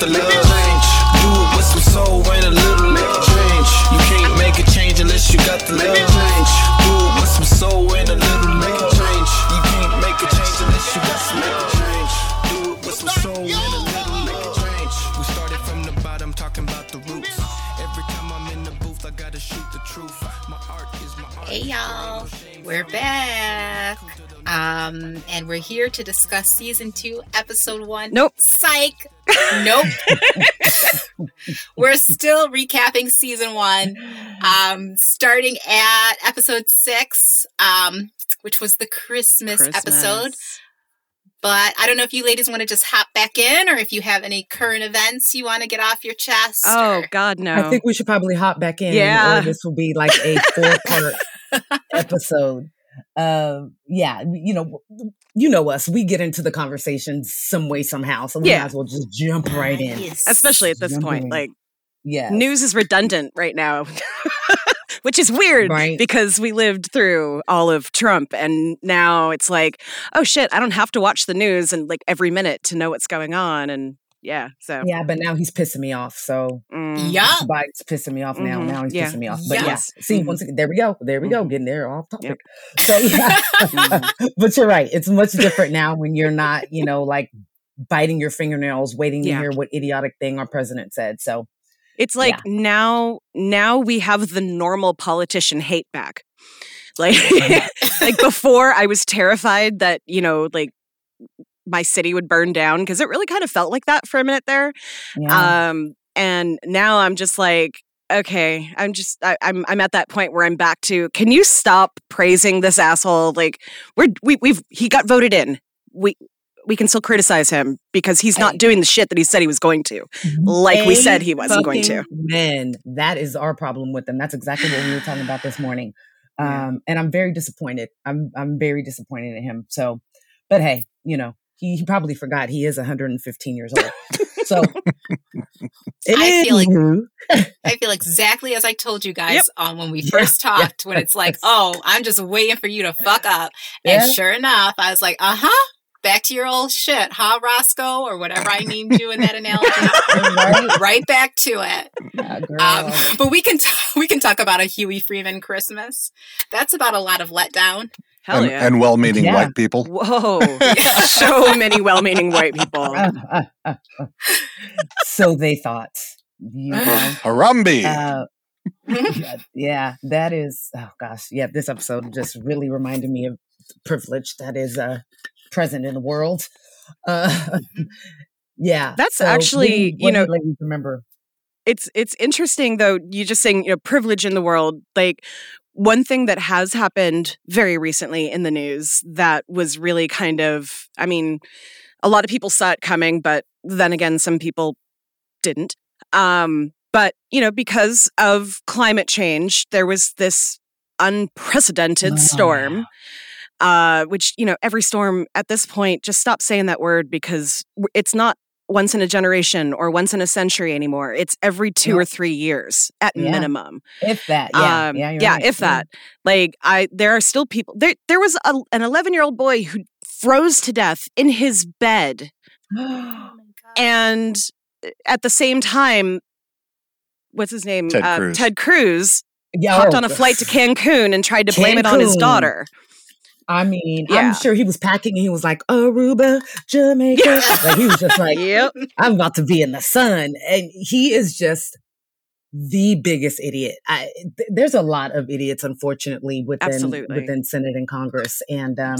the love. Change. Do it with some soul and a little love. Change. You can't make a change unless you got the love. Change. Do it with some soul and a little love. Change. You can't make a change unless you got some love. Change. Do it with some soul and a little love. Change. We started from the bottom, talking about the roots. Every time I'm in the booth, I gotta shoot the truth. My art is my art. Hey y'all, we're back. Um, and we're here to discuss season two, episode one. Nope. Psych. Nope. we're still recapping season one. Um, starting at episode six, um, which was the Christmas, episode. But I don't know if you ladies want to just hop back in or if you have any current events you want to get off your chest. Oh or- God, no. I think we should probably hop back in. Yeah. Or this will be like a four part episode. Um, yeah, you know, you know us. We get into the conversation some way somehow, so we Yeah. might as well just jump right in. Nice. especially at this Jumping point, in. like Yeah, news is redundant right now. Which is weird Right. because we lived through all of Trump and now it's like, oh shit, I don't have to watch the news and like every minute to know what's going on. And yeah, so yeah, but now he's pissing me off. So mm, Yeah. Biden's pissing me off now. Mhm. Now he's Yeah. pissing me off. But Yeah. yes, see, Mhm. once again, there we go. There we go. Getting there off topic. Yep. So yeah, Mm-hmm. but you're right. It's much different now when you're not, you know, like biting your fingernails, waiting Yeah. to hear what idiotic thing our president said. So it's like now now we have the normal politician hate back. Like like before I was terrified that, you know, like my city would burn down because it really kind of felt like that for a minute there. yeah. Um, and now I'm just like, okay, I'm just, I, I'm, I'm at that point where I'm back to, can you stop praising this asshole? Like, we're, we, we've, he got voted in. We, we can still criticize him because he's not doing the shit that he said he was going to, like we said he wasn't going to. Man, that is our problem with them. That's exactly what we were talking about this morning. Um, and I'm very disappointed. I'm I'm very disappointed in him. So, but hey, you know, he, he probably forgot he is 115 years old. So I feel like- I feel exactly as I told you guys Yep. um, when we first yeah. talked, when it's like, oh, I'm just waiting for you to fuck up. And Yeah. sure enough, I was like, uh huh, back to your old shit, huh, Roscoe, or whatever I named you in that analogy. right? right back to it. Yeah. Um, but we can t- we can talk about a Huey Freeman Christmas. That's about a lot of letdown. Hell and, yeah. and well-meaning Yeah. white people. Whoa. so many well meaning white people. so they thought. You know? Harambe. Uh, yeah, yeah, that is. Oh gosh, yeah. This episode just really reminded me of privilege that is uh, present in the world. Uh, yeah, That's what do actually, you know- ladies remember. it's it's interesting though you just saying you know privilege in the world like one thing that has happened very recently in the news that was really kind of i mean a lot of people saw it coming but then again some people didn't. Um but you know because of climate change there was this unprecedented storm uh, which you know every storm at this point just stop saying that word because it's not once in a generation or once in a century anymore. It's every two or three years at Yeah. minimum. If that, yeah, um, yeah, you're right. if that. Like I, there are still people. There, there was a, an 11 year old boy who froze to death in his bed, Yeah. and uh, at the same time, what's his name? Ted Uh, Cruz. Ted Cruz yeah, hopped oh, on a flight to Cancun and tried to blame it on his daughter. I mean, Yeah. I'm sure he was packing. and He was like Aruba, Jamaica. Yeah. Like he was just like, Yep. I'm about to be in the sun. And he is just the biggest idiot. I, th- there's a lot of idiots, unfortunately, within Absolutely. within Senate and Congress. And um,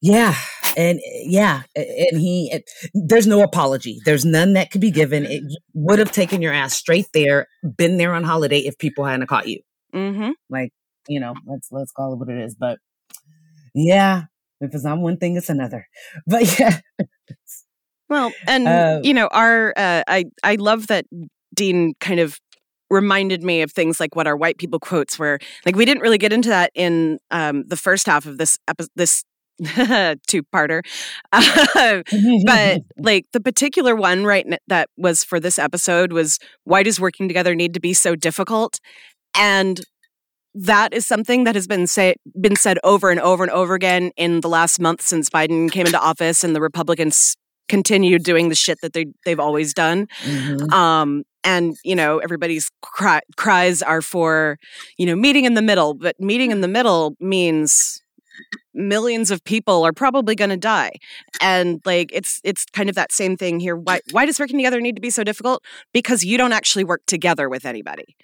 yeah, and yeah, and he, it, there's no apology. There's none that could be given. It would have taken your ass straight there, been there on holiday if people hadn't caught you. hmm Like, you know, let's let's call it what it is. But yeah, if it's not one thing, it's another. But yeah, Well, and Uh, you know, our uh, I I love that Dean kind of reminded me of things like what our white people quotes were. Like we didn't really get into that in um, the first half of this epi- this two parter, but like the particular one right n- that was for this episode was why does working together need to be so difficult? And that is something that has been say been said over and over and over again in the last month since Biden came into office and the Republicans continued doing the shit that they they've always done. Mhm. Um, and you know, everybody's cry, cries are for you know meeting in the middle, but meeting in the middle means millions of people are probably going to die and like it's it's kind of that same thing here why why does working together need to be so difficult because you don't actually work together with anybody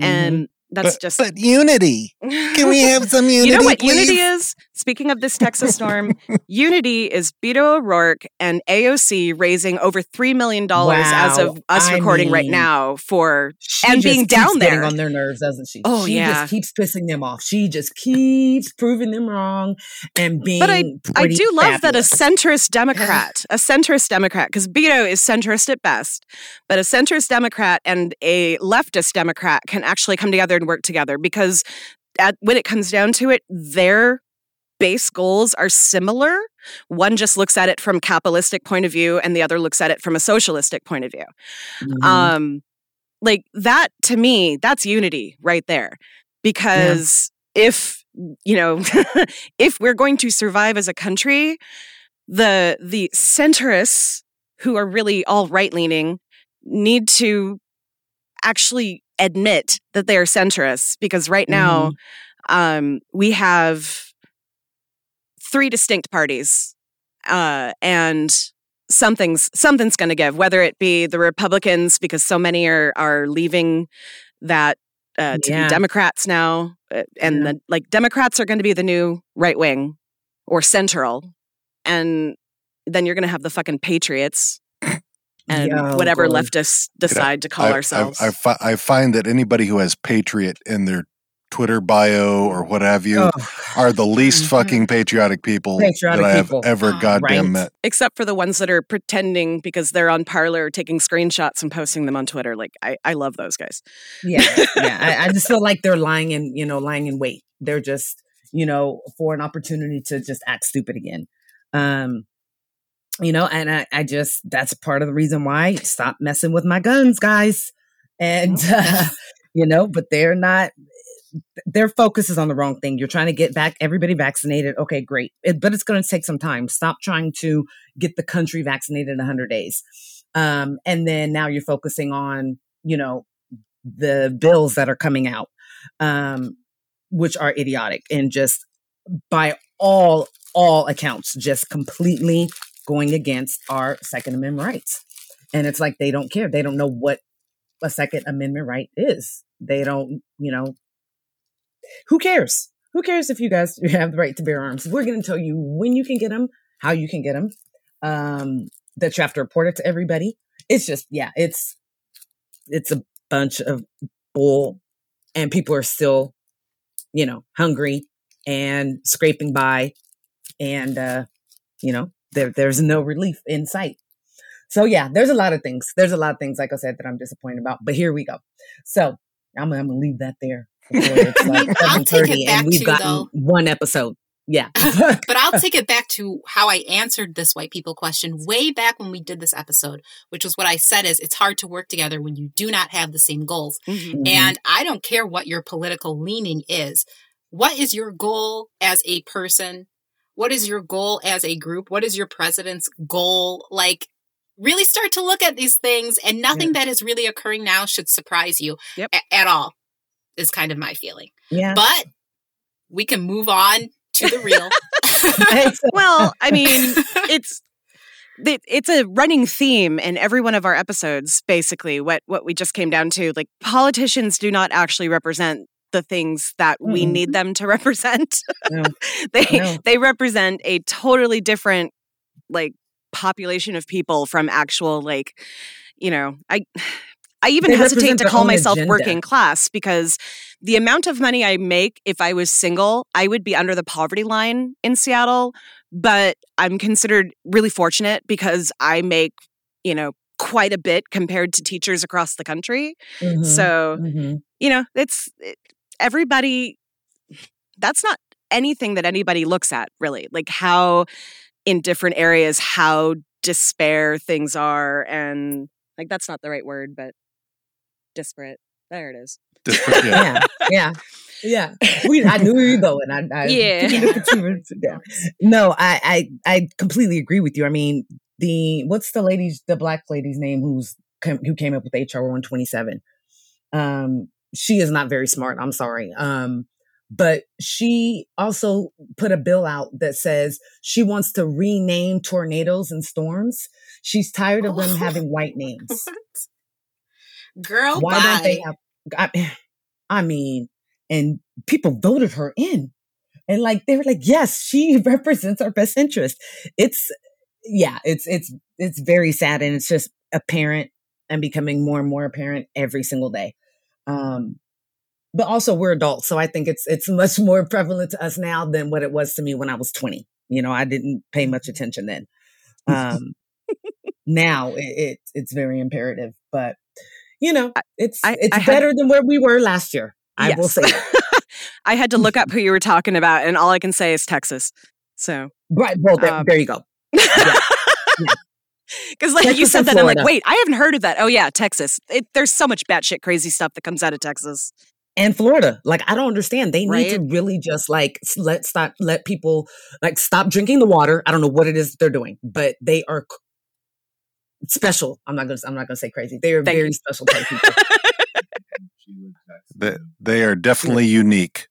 Mhm. and that's but, just but unity. Can we have some unity? you know what please? unity is speaking of this texas storm unity is beto o'rourke and aoc raising over $3 million as of us I recording right now for and just being down there. on their nerves, doesn't she? Oh, she yeah. just keeps pissing them off. She just keeps proving them wrong and being. But I pretty do love that a centrist Democrat, a centrist Democrat, because Beto is centrist at best, but a centrist Democrat and a leftist Democrat can actually come together and work together because at, when it comes down to it, their base goals are similar. One just looks at it from capitalistic point of view, and the other looks at it from a socialistic point of view. Mhm. Um, like that to me, that's unity right there. Because if you know, if we're going to survive as a country, the the centrists who are really all right leaning need to actually admit that they are centrists because right now um, we have three distinct parties uh, and something's something's going to give whether it be the republicans because so many are are leaving that uh, to Yeah. be democrats now uh, and Yeah. the like democrats are going to be the new right wing or central and then you're going to have the fucking patriots and Yo, whatever God. leftists decide to call I, I- ourselves I, fi- I find that anybody who has patriot in their Twitter bio or what have you Oh, are the least Mhm. fucking patriotic people Patriotic that I have people. ever Oh, goddamn right. met. except for the ones that are pretending because they're on Parler taking screenshots and posting them on twitter like i, I love those guys yeah, yeah. I, I just feel like they're lying in, you know, lying in wait. They're just, you know, for an opportunity to just act stupid again. Um, you know, and I, I just that's part of the reason why stop messing with my guns, guys. And uh, you know, but they're not. Their focus is on the wrong thing. You're trying to get back everybody vaccinated. Okay, great, it, but it's going to take some time. Stop trying to get the country vaccinated in 100 days. Um, and then now you're focusing on, you know, the bills that are coming out, um, which are idiotic and just by all all accounts, just completely going against our Second Amendment rights. And it's like they don't care. They don't know what a Second Amendment right is. They don't, you know, who cares? Who cares if you guys have the right to bear arms? We're going to tell you when you can get them, how you can get them, um, that you have to report it to everybody. It's just, yeah, it's it's a bunch of bull, and people are still, you know, hungry and scraping by, and uh, you know, there there's no relief in sight. So yeah, there's a lot of things. There's a lot of things, like I said, that I'm disappointed about. But here we go. So I'm, I'm gonna leave that there. It's like I'll take it 7:30 back and we've to, gotten though. one episode. Yeah. but I'll take it back to how I answered this white people question way back when we did this episode, which was what I said is it's hard to work together when you do not have the same goals. Mhm. And I don't care what your political leaning is. What is your goal as a person? What is your goal as a group? What is your president's goal? Like, really start to look at these things, and nothing that is really occurring now should surprise you Yep. a- at all, is kind of my feeling. yeah. But we can move on to the real. well i mean it's it, it's a running theme in every one of our episodes basically what what we just came down to like politicians do not actually represent the things that we Mm-mm. need them to represent No. they No. they represent a totally different like population of people from actual like you know i i even They hesitate to call myself agenda. working class because the amount of money i make if i was single i would be under the poverty line in seattle but i'm considered really fortunate because i make you know quite a bit compared to teachers across the country Mhm. so Mhm. you know it's it, everybody that's not anything that anybody looks at really like how in different areas how despair things are and like that's not the right word but disparate there it is Disparate- yeah. yeah, yeah, yeah. We, I knew where you were going. I, I Yeah. yeah. No, I, I, I completely agree with you. I mean, the what's the lady's the black lady's name who's who came up with HR one twenty seven. Um, she is not very smart. I'm sorry. Um, but she also put a bill out that says she wants to rename tornadoes and storms. She's tired of them having white names. Girl, Why bye. don't they have? I, I mean, and people voted her in, and like they were like, yes, she represents our best interest. It's yeah, it's it's it's very sad, and it's just apparent and becoming more and more apparent every single day. Um, but also we're adults, so I think it's it's much more prevalent to us now than what it was to me when I was twenty. You know, I didn't pay much attention then. Um, now it, it it's very imperative, but you know, it's I- it's I had- better than where we were last year. I will say. I had to look up who you were talking about, and all I can say is Texas. So, right. Well, there, Um, there you go. because like you said that, I'm like, wait, I haven't heard of that. Oh yeah, Texas. It, there's so much batshit crazy stuff that comes out of Texas. And Florida, like I don't understand. They need to really just like let stop let people like stop drinking the water. I don't know what it is that they're doing, but they are special. I'm not gonna I'm not gonna say crazy. They are Thank very special type people. They, they are definitely unique.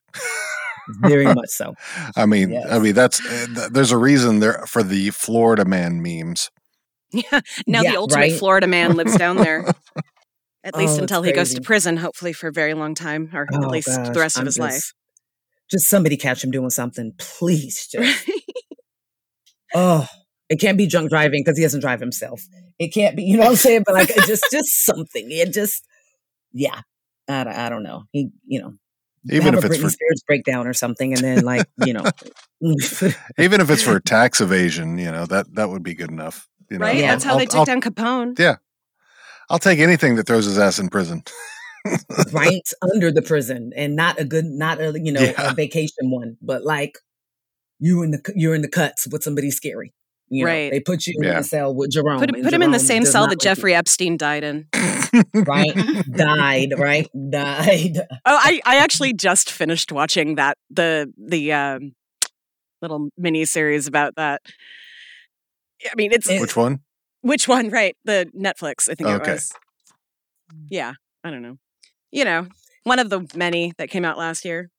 very much so. I mean, I mean that's uh, there's a reason there for the Florida man memes. Yeah. Now Yeah, the ultimate right? Florida man lives down there. At least Oh, until he goes to prison, hopefully for a very long time, or Oh, at least gosh, the rest of I'm his just- life. Just somebody catch him doing something, please. Just oh, it can't be drunk driving because he doesn't drive himself. It can't be, you know what I'm saying? But like, it just just something. It just, yeah. I, don't- I don't know. He, you know, Even have if a it's Britney for Spears breakdown or something, and then like, you know, even if it's for tax evasion, you know that that would be good enough. You know, right? Yeah. That's how I'll, they took I'll, down Capone. Yeah. I'll take anything that throws his ass in prison. right under the prison, and not a good, not a you know Yeah. a vacation one, but like you in the you're in the cuts with somebody scary. You know, Right. they put you in Yeah. the cell with Jerome. Put, him- and put him in the same cell that like you. Jeffrey Epstein died in. right died right died Oh, I, I actually just finished watching that the the um, little mini series about that. I mean, it's Which one? which one? Right, the Netflix. I think Okay. it was. Yeah, I don't know. You know, one of the many that came out last year.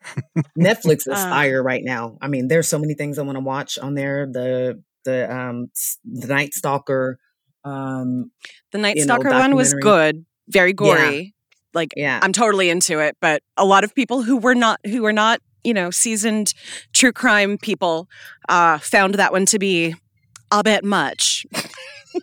netflix is Uh. fire right now i mean there's so many things i want to watch on there the the um the night stalker um The Night You know, Stalker one was good, very gory. Like yeah. I'm totally into it, but a lot of people who were not who were not, you know, seasoned true crime people uh found that one to be a bit much.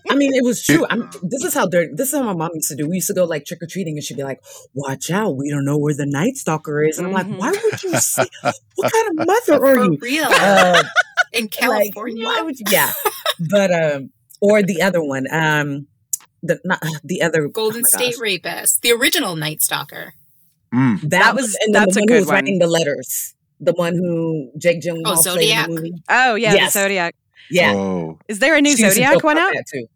i mean it was true. I'm, this is how they're this is how my mom used to do. We used to go like trick-or-treating and she'd be like watch out. We don't know where the night stalker is. And i'm Mhm. like why would you say what kind of mother are For you? real. uh, in California. why would you, yeah but um or the other one um the not the other oh Golden my State gosh. Rapist, the original Night Stalker. Mm. That, That was was- and that's the a one good who was one. writing the letters. The one who Jake Gyllenhaal played in the movie. Oh yeah, Yes. the Zodiac. Yeah, Oh, Is there a new She used to Zodiac one out? too.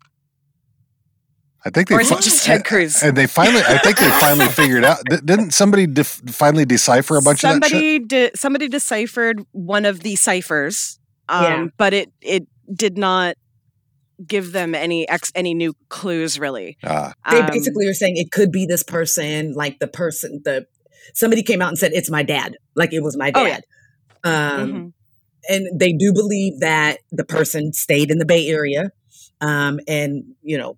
I think they Or is fi- it just Ted Cruz? and they finally. I think they finally figured out. di- Didn't somebody def- finally decipher a bunch of that shit? somebody de- somebody deciphered one of the ciphers, um, Yeah. but it it did not give them any ex- any new clues really. Ah, They Um, basically are saying it could be this person, like the person, the somebody came out and said it's my dad, like it was my Oh, yeah. dad. Um, mhm. and they do believe that the person stayed in the Bay Area, um, and you know,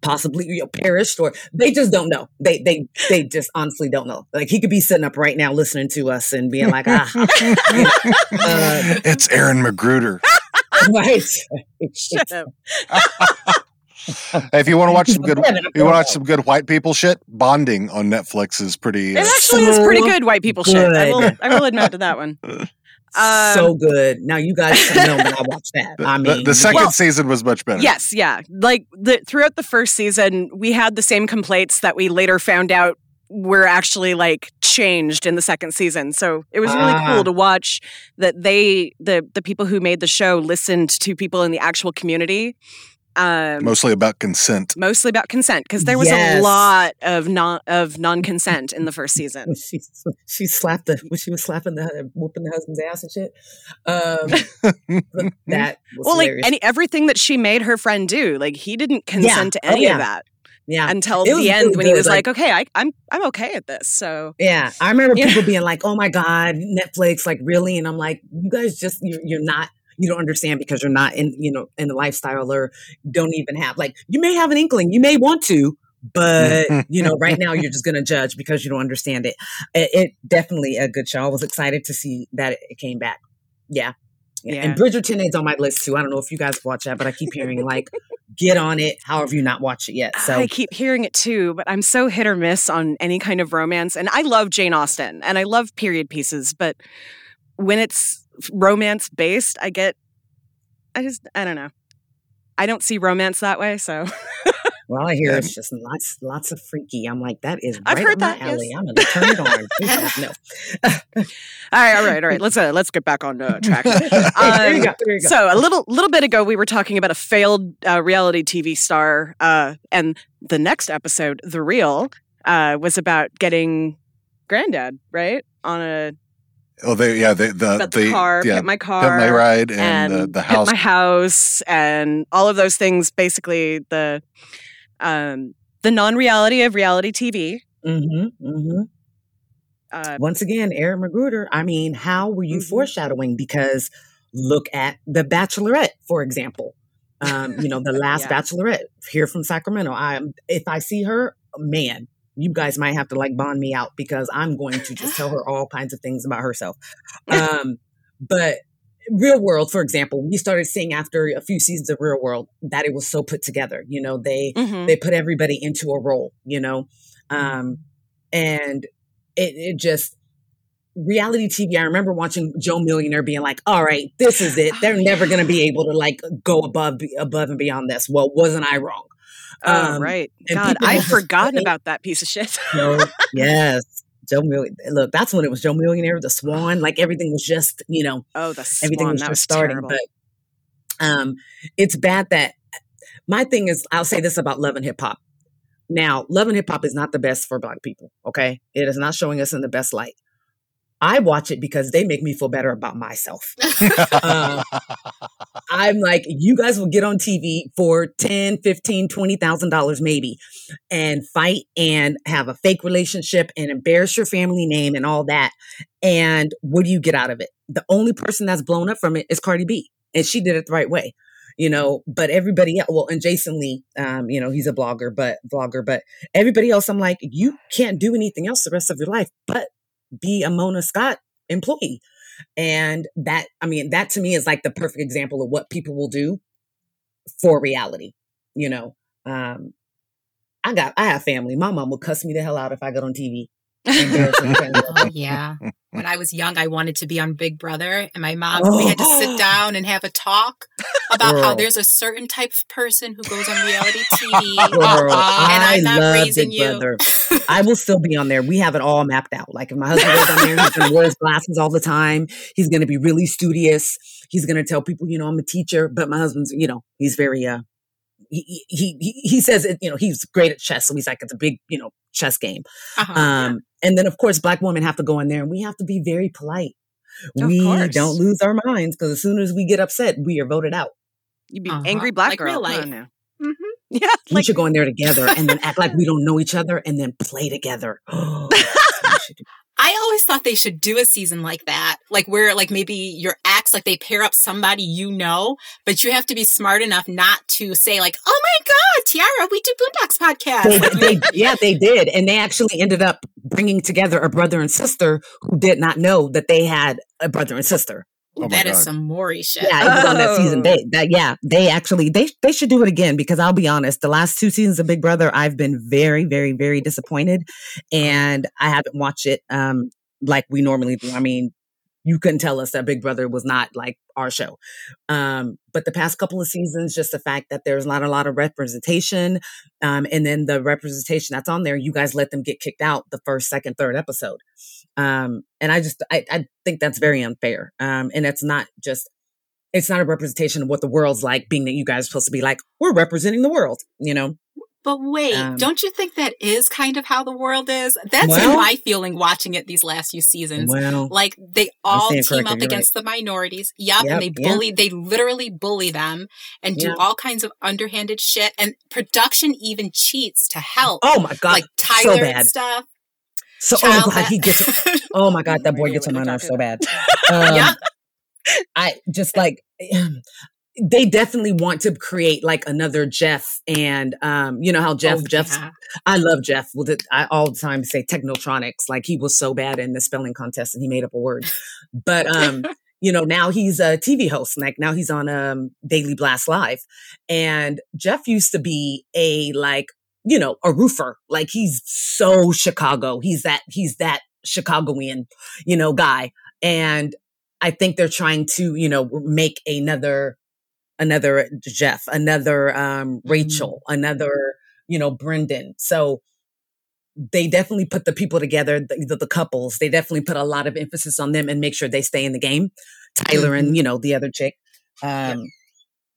possibly you know, perished, or they just don't know. They they they just honestly don't know. Like he could be sitting up right now listening to us and being like, ah, uh, it's Aaron McGruder. right. Shut up. If you want to watch some good, you want to watch some good white people shit, Bonding on Netflix is pretty. It Uh, actually is pretty good white people shit. I will. I will admit to that one. Um, so good. Now you guys know that I watched that. the, I the- mean, the second Well- season was much better. Yes, yeah. Like the throughout the first season, we had the same complaints that we later found out were actually like changed in the second season. So it was really Ah. cool to watch that they the the people who made the show listened to people in the actual community Um, Mostly about consent. mostly about consent because there was Yes. a lot of non of non consent in the first season. She she slapped the when she was slapping the whooping the husband's ass and shit. Um, that was Well, like hilarious. any everything that she made her friend do, like he didn't consent to Oh, any yeah. of that yeah, until It was the end really when he was like- like, "Okay, I, I'm I'm okay at this." So Yeah, I remember Yeah. people being like, "Oh my god, Netflix, like really?" And I'm like, "You guys just you're, you're not you don't understand because you're not in you know in the lifestyle or don't even have like you may have an inkling, you may want to, but you know right now you're just gonna judge because you don't understand it. It, it definitely a good show. I was excited to see that it, it came back. Yeah. Yeah. And Bridgerton is on my list too. I don't know if you guys watch that, but I keep hearing like, get on it. However, you not watch it yet. So I keep hearing it too, but I'm so hit or miss on any kind of romance. And I love Jane Austen and I love period pieces, but when it's romance based, I get, I just, I don't know. I don't see romance that way. So Well, I hear it's just lots, lots of freaky. I'm like, that is I've right heard that, yes. alley. I'm gonna turn it on. No, all right, all right, all right. Let's uh, let's get back on uh, track. there you Um, go. Go. So a little little bit ago, we were talking about a failed uh, reality TV star, uh, and the next episode, the real, uh, was about getting granddad right on a Oh, they yeah, they the about the, the car, yeah, pimp my Pimp car, my ride and, and the, the house. my house, and all of those things. Basically, the um, the non reality of reality TV. Mm-hmm, mm-hmm. Uh, Once again, Aaron McGruder. I mean, how were you Mhm. foreshadowing? Because look at the Bachelorette, for example. Um, you know, the last Yeah. Bachelorette here from Sacramento. I if I see her, man, you guys might have to like bond me out because I'm going to just tell her all kinds of things about herself. Um, but Real World, for example, we started seeing after a few seasons of Real World that it was so put together. You know, they mhm. they put everybody into a role, you know, um, and it, it just reality TV. I remember watching Joe Millionaire being like, "All right, this is it. They're never going to be able to like go above above and beyond this." Well, wasn't I wrong? Oh, um, right. God, I'd forgotten about that piece of shit. So yes, Joe Millionaire. Look, that's when it was Joe Millionaire, the Swan. Like everything was just, you know, oh, the Swan, everything was that just was starting. terrible. But um, it's bad that my thing is. I'll say this about Love and Hip Hop. Now, Love and Hip Hop is not the best for Black people. Okay, it is not showing us in the best light. I watch it because they make me feel better about myself. Uh, I'm like, you guys will get on TV for 10, 15, 20,000 dollars maybe and fight and have a fake relationship and embarrass your family name and all that. And what do you get out of it? The only person that's blown up from it is Cardi B. And she did it the right way. You know, but everybody else, well, and Jason Lee, um, you know, he's a blogger, but vlogger, but everybody else, I'm like, you can't do anything else the rest of your life but be a Mona Scott employee. And that, I mean, that to me is like the perfect example of what people will do for reality. You know, um, I got, I have family. My mom will cuss me the hell out if I got on TV. Embarrass my family. Oh yeah. When I was young, I wanted to be on Big Brother, and my mom. We had to sit down and have a talk about how there's a certain type of person who goes on reality TV. Girl, I I'm not love raising Big you. Brother. I will still be on there. We have it all mapped out. Like if my husband goes on there, he's gonna wear his glasses all the time. He's gonna be really studious. He's gonna tell people, you know, I'm a teacher, but my husband's, you know, he's very uh he he he, he says it, you know, he's great at chess. So he's like, it's a big, you know, chess game. Uh-huh. Um, and then of course black women have to go in there and we have to be very polite. Of we course. don't lose our minds because as soon as we get upset, we are voted out. You'd be Uh-huh. angry black Like girl. real Come life. on now. Mhm. Yeah, We like should go in there together and then act like we don't know each other and then play together. That's what we should do. I always thought they should do a season like that, like where like maybe your ex, like they pair up somebody you know, but you have to be smart enough not to say like, "Oh my God, Tiara, we do Boondocks podcast." they, they, yeah, they did, and they actually ended up bringing together a brother and sister who did not know that they had a brother and sister. Oh my that is God. some Maury shit. Yeah, it was on that season. They, that yeah, they actually they they should do it again because I'll be honest, the last two seasons of Big Brother, I've been very, very, very disappointed, and I haven't watched it um like we normally do. I mean, you couldn't tell us that Big Brother was not like our show. Um, but the past couple of seasons, just the fact that there's not a lot of representation, um, and then the representation that's on there, you guys let them get kicked out the first, second, third episode. Um, and I just I, I think that's very unfair. Um, and it's not just it's not a representation of what the world's like, being that you guys are supposed to be like, we're representing the world, you know? But wait, Um, don't you think that is kind of how the world is? That's Well- my feeling watching it these last few seasons. Well, Like they all team up against the minorities. Yep, Yep, and they bully. They literally bully them and do all kinds of underhanded shit. And production even cheats to help, oh my God. like Tyler bad. and stuff. So, oh Child God, he gets, oh my God, that boy gets on my nerves so bad. Um, Yeah. I just like, they definitely want to create like another Jeff and, um, you know how Jeff, Oh, Jeff's yeah. I love Jeff. With it, I all the time say Technotronics. Like he was so bad in the spelling contest and he made up a word. But um, you know, now he's a TV host. Like now he's on um Daily Blast Live. And Jeff used to be a like, you know, a roofer. Like he's so Chicago. He's that he's that Chicagoan, you know, guy. And I think they're trying to, you know, make another another Jeff, another um Rachel, another you know, Brendan. So they definitely put the people together, the, the, the couples. They definitely put a lot of emphasis on them and make sure they stay in the game. Tyler and you know the other chick. Um,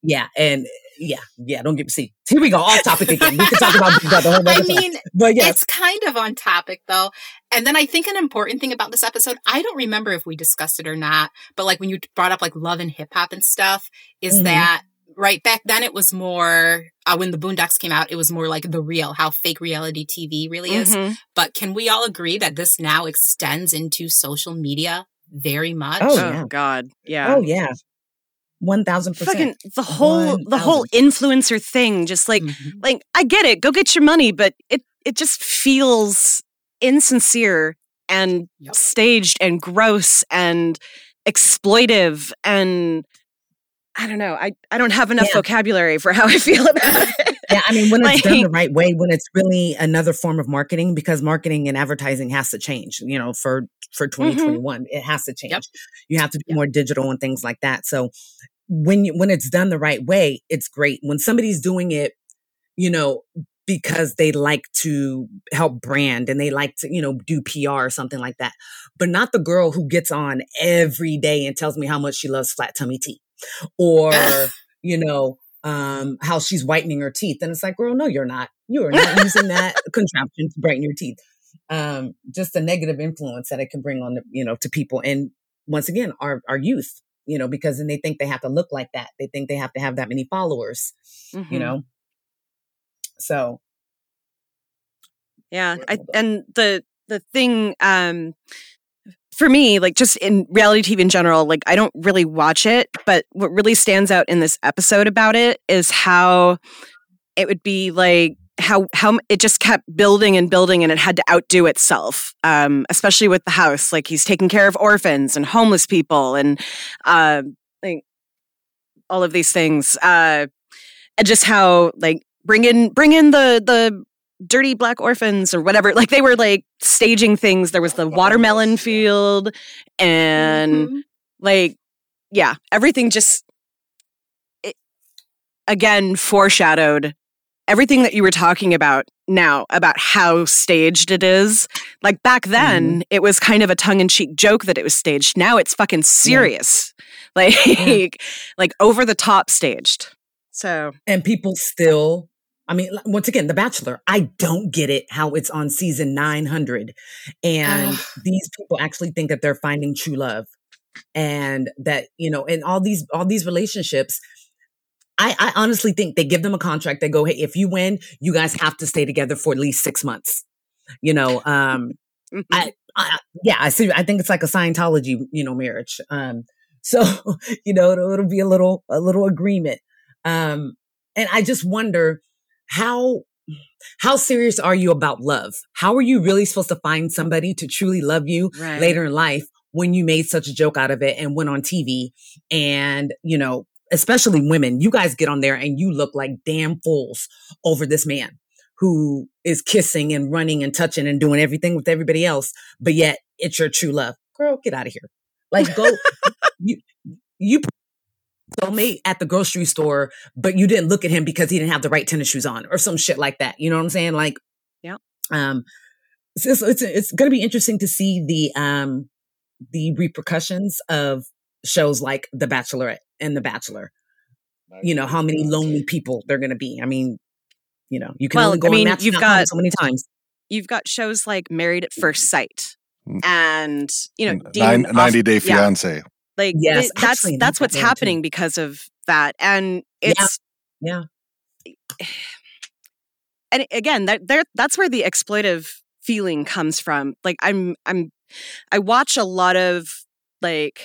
yeah, and yeah, yeah. Don't get me. see. Here we go. Off topic again. We could talk about Big Brother. a whole I nother time. mean, but yes, It's kind of on topic though. And then I think an important thing about this episode, I don't remember if we discussed it or not, but like when you brought up like love and hip hop and stuff, is Mhm. that right back then it was more uh, when the Boondocks came out, it was more like the real, how fake reality TV really is. Mhm. But can we all agree that this now extends into social media very much? Oh, Oh, yeah. God. Yeah. oh yeah, one thousand percent. the whole the whole influencer thing just like Mhm. like I get it, go get your money, but it it just feels insincere and Yep. staged and gross and exploitive and I don't know. I, I don't have enough Yeah. vocabulary for how I feel about it. Yeah, I mean, when it's done the right way, when it's really another form of marketing, because marketing and advertising has to change. You know, for for Mm-hmm. 2021, it has to change. Yep. You have to be more digital and things like that. So when you when it's done the right way, it's great. When somebody's doing it, you know, because they like to help brand and they like to, you know, do PR or something like that, but not the girl who gets on every day and tells me how much she loves flat tummy tea, or you know um, how she's whitening her teeth. And it's like, girl, no, you're not. You are not using that contraption to brighten your teeth. Um, just a negative influence that it can bring on, the, you know, to people. And once again, our, our youth, you know, because then they think they have to look like that. They think they have to have that many followers, you Mhm. know? So, Yeah, I, and the the thing um for me, like just in reality TV in general, like I don't really watch it, but what really stands out in this episode about it is how it would be like how how it just kept building and building and it had to outdo itself um especially with the house. Like he's taking care of orphans and homeless people and uh like all of these things. Uh and just how like bring in bring in the the dirty black orphans or whatever. Like they were like staging things. There was the watermelon field and Mhm. like yeah everything just it, again foreshadowed everything that you were talking about now about how staged it is like back then mm-hmm. it was kind of a tongue-in-cheek joke that it was staged now it's fucking serious like like over the top staged so and people still, I mean, once again, The Bachelor, I don't get it how it's on season 900. And Ugh. these people actually think that they're finding true love and that, you know, and all these, all these relationships. I, I honestly think they give them a contract. They go, Hey, if you win, you guys have to stay together for at least six months. You know, um, mhm. I, I, yeah, I see. I think it's like a Scientology, you know, marriage. Um, so you know, it'll, it'll be a little, a little agreement. Um, and I just wonder how, how serious are you about love? How are you really supposed to find somebody to truly love you Right. later in life when you made such a joke out of it and went on TV and, you know, especially women, you guys get on there and you look like damn fools over this man who is kissing and running and touching and doing everything with everybody else, but yet it's your true love. Girl, get out of here. Like go you you soulmate at the grocery store, but you didn't look at him because he didn't have the right tennis shoes on or some shit like that. You know what I'm saying? Like Yeah. Um so it's it's, it's going to be interesting to see the um the repercussions of shows like The Bachelorette and The Bachelor. You know how many lonely people they're going to be. I mean, you know, you can Well, only go I mean, on Match you've You've got- so many times. You've got shows like Married at First Sight, Mm. and you know, Nine, Dean off- 90 Day yeah, Fiance. like Yes, it- that's actually, that's what's that bad, too. happening because of that, and Yeah. it's Yeah. and again that there that's where the exploitive feeling comes from like i'm i'm i watch a lot of like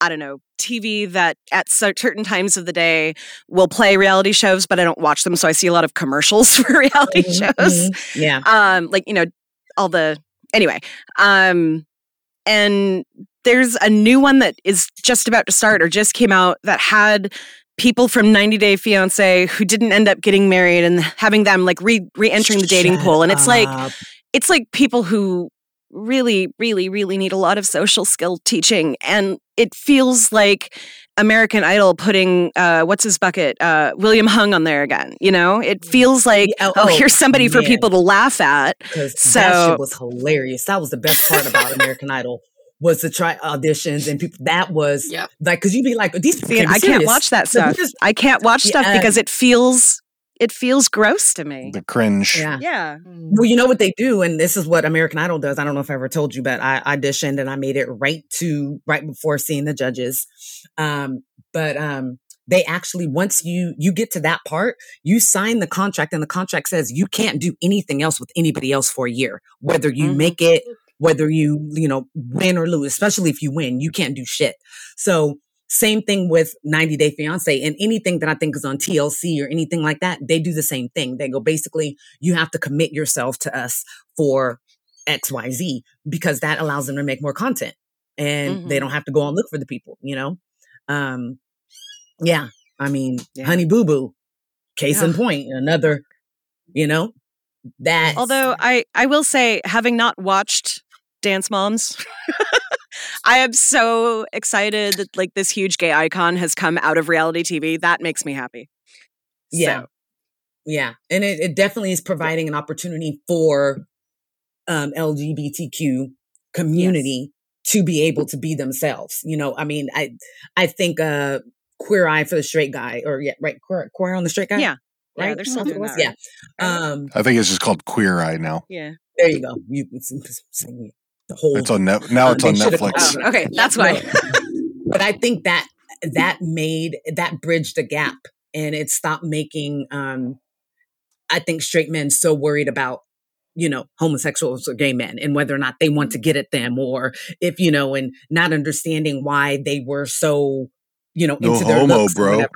i don't know tv that at certain times of the day will play reality shows but i don't watch them so i see a lot of commercials for reality Mhm, shows mhm. Yeah. um like you know all the anyway um and there's a new one that is just about to start or just came out that had people from 90 day fiance who didn't end up getting married and having them like re re-entering the dating Shut pool and it's like it's like people who really really really need a lot of social skill teaching and it feels like american idol putting uh what's his bucket uh william hung on there again you know it feels like oh, oh, here's somebody for people to laugh at 'Cause that shit was hilarious. That was the best part about American Idol was the try auditions and people. That was Yep. like because you'd be like, these people See, can't I can't watch that So stuff. this is- I can't watch stuff Yeah. because it feels it feels gross to me. The cringe. Yeah. Yeah. Well, you know what they do, and this is what American Idol does. I don't know if I ever told you, but I auditioned and I made it right to right before seeing the judges. Um, but um, they actually once you you get to that part, you sign the contract, and the contract says you can't do anything else with anybody else for a year, whether you Mhm. make it, whether you you know win or lose. Especially if you win, you can't do shit. So. Same thing with 90 Day Fiance and anything that I think is on TLC or anything like that. They do the same thing. They go basically, you have to commit yourself to us for XYZ because that allows them to make more content and they Mhm. don't have to go and look for the people, you know? Um, yeah. I mean, Yeah. Honey Boo Boo, case in point, another, you know, that. Although I I will say having not watched Dance Moms I am so excited that like this huge gay icon has come out of reality TV. That makes me happy. Yeah. So, Yeah, and it, it definitely is providing an opportunity for um, LGBTQ community to be able to be themselves. You know, I mean, I I think uh, Queer Eye for the Straight Guy, or yeah, right, Queer, queer on the Straight Guy. Yeah. Yeah, right. they're still I doing that, Yeah. Um, I think it's just called Queer Eye now. yeah. there you go. You whole It's on net now. Uh, It's on Netflix. Oh, okay, that's why. but I think that that made that bridged the gap and it stopped making um I think straight men so worried about you know homosexuals or gay men and whether or not they want to get at them or if you know and not understanding why they were so you know No into their homo, looks or bro. whatever.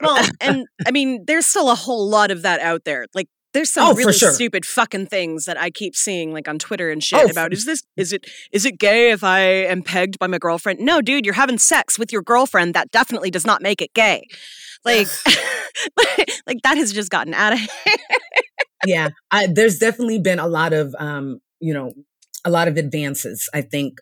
well, and I mean, there's still a whole lot of that out there. Like, there's some Oh, really sure. stupid fucking things that I keep seeing, like on Twitter and shit, Oh, about is this is it is it gay if I am pegged by my girlfriend? No, dude, you're having sex with your girlfriend. That definitely does not make it gay. Like, like that has just gotten out of hand. yeah I, there's definitely been a lot of um you know a lot of advances i think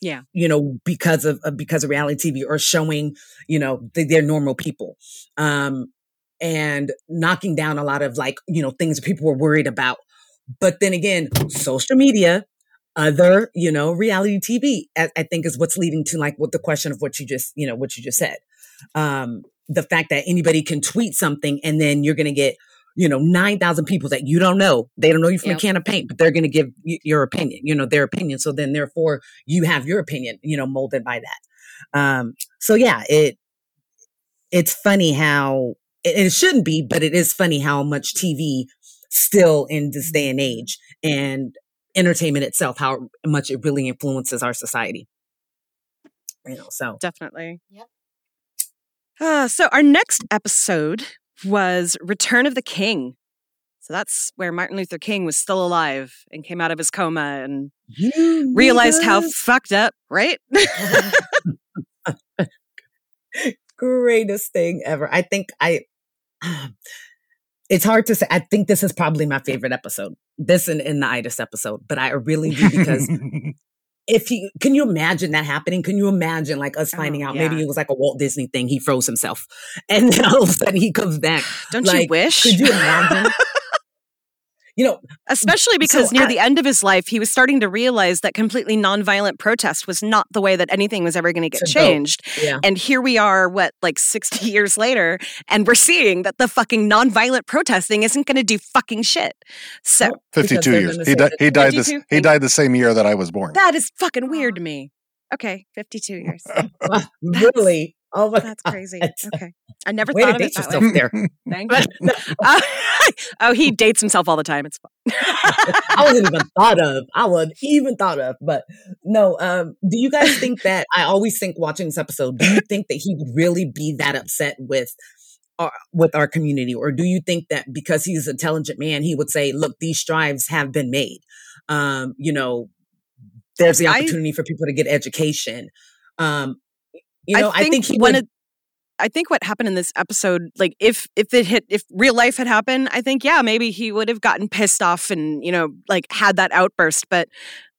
Yeah. you know because of, of because of reality tv or showing you know that they're normal people um and knocking down a lot of like you know things people were worried about. But then again social media other you know reality tv I, I think is what's leading to like what the question of what you just you know what you just said. Um the fact that anybody can tweet something and then you're going to get you know 9000 people that you don't know. They don't know you from Yep. a can of paint but they're going to give y- your opinion you know their opinion. So then therefore you have your opinion you know molded by that. Um so yeah it it's funny how it, it shouldn't be but it is funny how much tv still in this day and age and entertainment itself how much it really influences our society you know so Definitely. Yep. Uh, so our next episode was Return of the King. So that's where Martin Luther King was still alive and came out of his coma and you realized how fucked up, right? greatest thing ever. I think I. It's hard to say. I think this is probably my favorite episode. This and, and the itis episode, but I really do because if you can you imagine that happening? Can you imagine like us Oh, finding out yeah. maybe it was like a Walt Disney thing? He froze himself, and then all of a sudden he comes back. Don't you wish? Could you imagine? you know, especially because so near I, the end of his life, he was starting to realize that completely nonviolent protest was not the way that anything was ever going to get changed. Yeah. And here we are, what, like 60 years later, and we're seeing that the fucking nonviolent protesting isn't going to do fucking shit. So, 52 years. He, di- he died this, he died the same year that I was born. That is fucking weird to me. Okay, 52 years. really? Oh my That's crazy. Okay. I never Way thought of it that way. there. Thank you. Uh, oh, he dates himself all the time. It's fine. I wasn't even thought of. I wasn't even thought of. But no, um, do you guys think that I always think watching this episode, do you think that he would really be that upset with our, with our community? Or do you think that because he's an intelligent man, he would say, look, these strives have been made. Um, you know, there's the opportunity I, for people to get education. Um, you know, I think, I think he one would, of I think what happened in this episode, like if if it hit if real life had happened, I think yeah, maybe he would have gotten pissed off and, you know, like had that outburst. But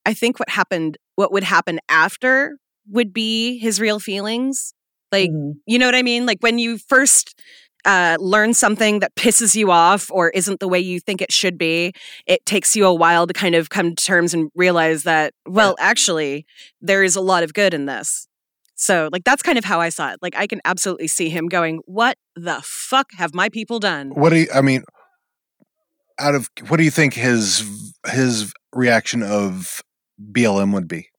I think what happened what would happen after would be his real feelings. Like, mm-hmm. you know what I mean? Like when you first uh, learn something that pisses you off or isn't the way you think it should be, it takes you a while to kind of come to terms and realize that, well, actually, there is a lot of good in this. So, like, that's kind of how I saw it. Like, I can absolutely see him going, What the fuck have my people done? What do you, I mean, out of, what do you think his, his reaction of BLM would be?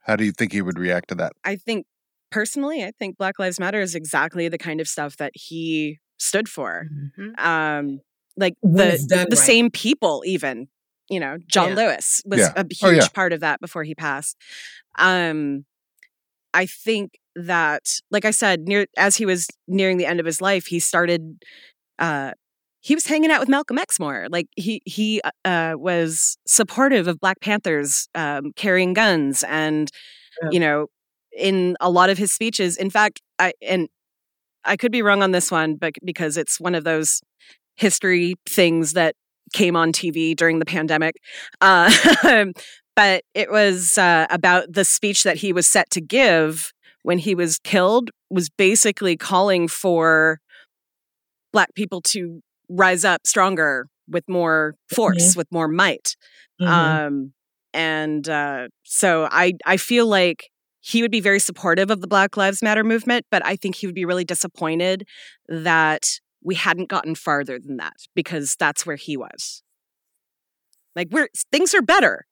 How do you think he would react to that? I think personally, I think Black Lives Matter is exactly the kind of stuff that he stood for. Mm-hmm. Um, like the the right. same people, even you know, John yeah. Lewis was yeah. a huge oh, yeah. part of that before he passed. Um, I think that, like I said, near as he was nearing the end of his life, he started. Uh, he was hanging out with Malcolm X more. Like he he uh, was supportive of Black Panthers um, carrying guns, and yeah. you know, in a lot of his speeches. In fact, I and I could be wrong on this one, but because it's one of those history things that came on TV during the pandemic. Uh, but it was uh, about the speech that he was set to give when he was killed was basically calling for black people to rise up stronger with more force mm-hmm. with more might mm-hmm. um, and uh, so i i feel like he would be very supportive of the black lives matter movement but i think he would be really disappointed that we hadn't gotten farther than that because that's where he was like we're things are better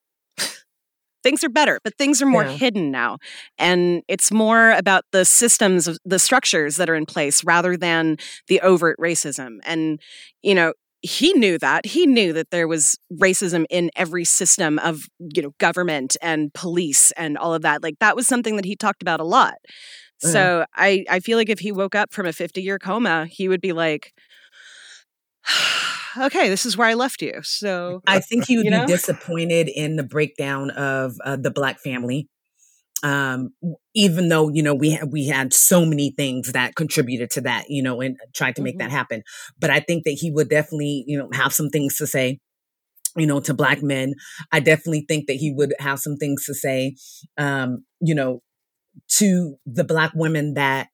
things are better, but things are more yeah. hidden now. And it's more about the systems, the structures that are in place rather than the overt racism. And, you know, he knew that he knew that there was racism in every system of you know government and police and all of that like that was something that he talked about a lot so uh-huh. i i feel like if he woke up from a 50 year coma he would be like okay, this is where I left you. So I think he would be know? disappointed in the breakdown of uh, the black family. Um, even though you know we ha- we had so many things that contributed to that, you know, and tried to make mm-hmm. that happen. But I think that he would definitely, you know, have some things to say you know, to black men. I definitely think that he would have some things to say, um, you know, to the black women that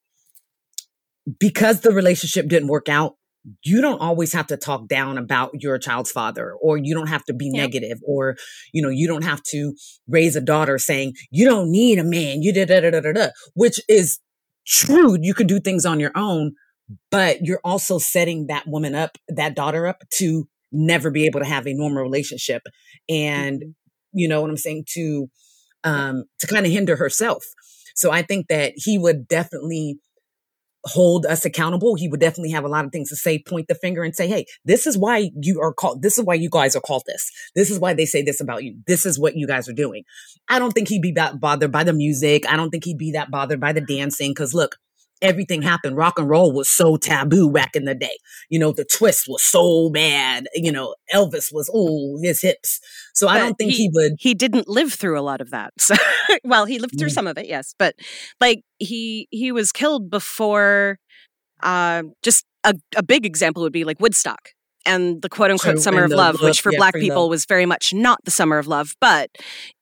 because the relationship didn't work out, you don't always have to talk down about your child's father or you don't have to be negative or you know you don't have to raise a daughter saying you don't need a man you da da da da da which is true you can do things on your own but you're also setting that woman up that daughter up to never be able to have a normal relationship and mm-hmm. you know what i'm saying to um to kind of hinder herself. So i think that he would definitely hold us accountable. He would definitely have a lot of things to say, point the finger and say, Hey, this is why you are called, this is why you guys are called this. This is why they say this about you. This is what you guys are doing. I don't think he'd be that bothered by the music. I don't think he'd be that bothered by the dancing. Cause look, everything happened. Rock and roll was so taboo back in the day. You know, the twist was so bad. You know, Elvis was, oh, his hips. So but I don't think he, he, would. He didn't live through a lot of that. So, well, he lived through mm some of it, yes. But like he, he was killed before, uh, just a, a big example would be like Woodstock and the quote unquote summer of love, which for yeah, black people was very much not the summer of love. But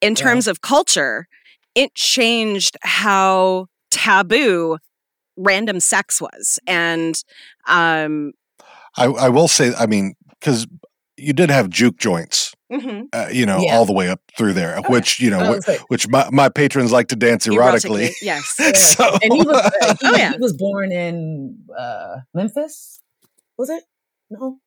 in terms yeah. of culture, it changed how taboo random sex was. And um, I, I will say, I mean, because you did have juke joints, Mm-hmm. uh, you know, Yeah. all the way up through there, Oh, which you know, I wh- like- which my, my patrons like to dance erotically. Yes. so and he was uh, he, Oh, yeah. he was born in uh, Memphis. Was it? No,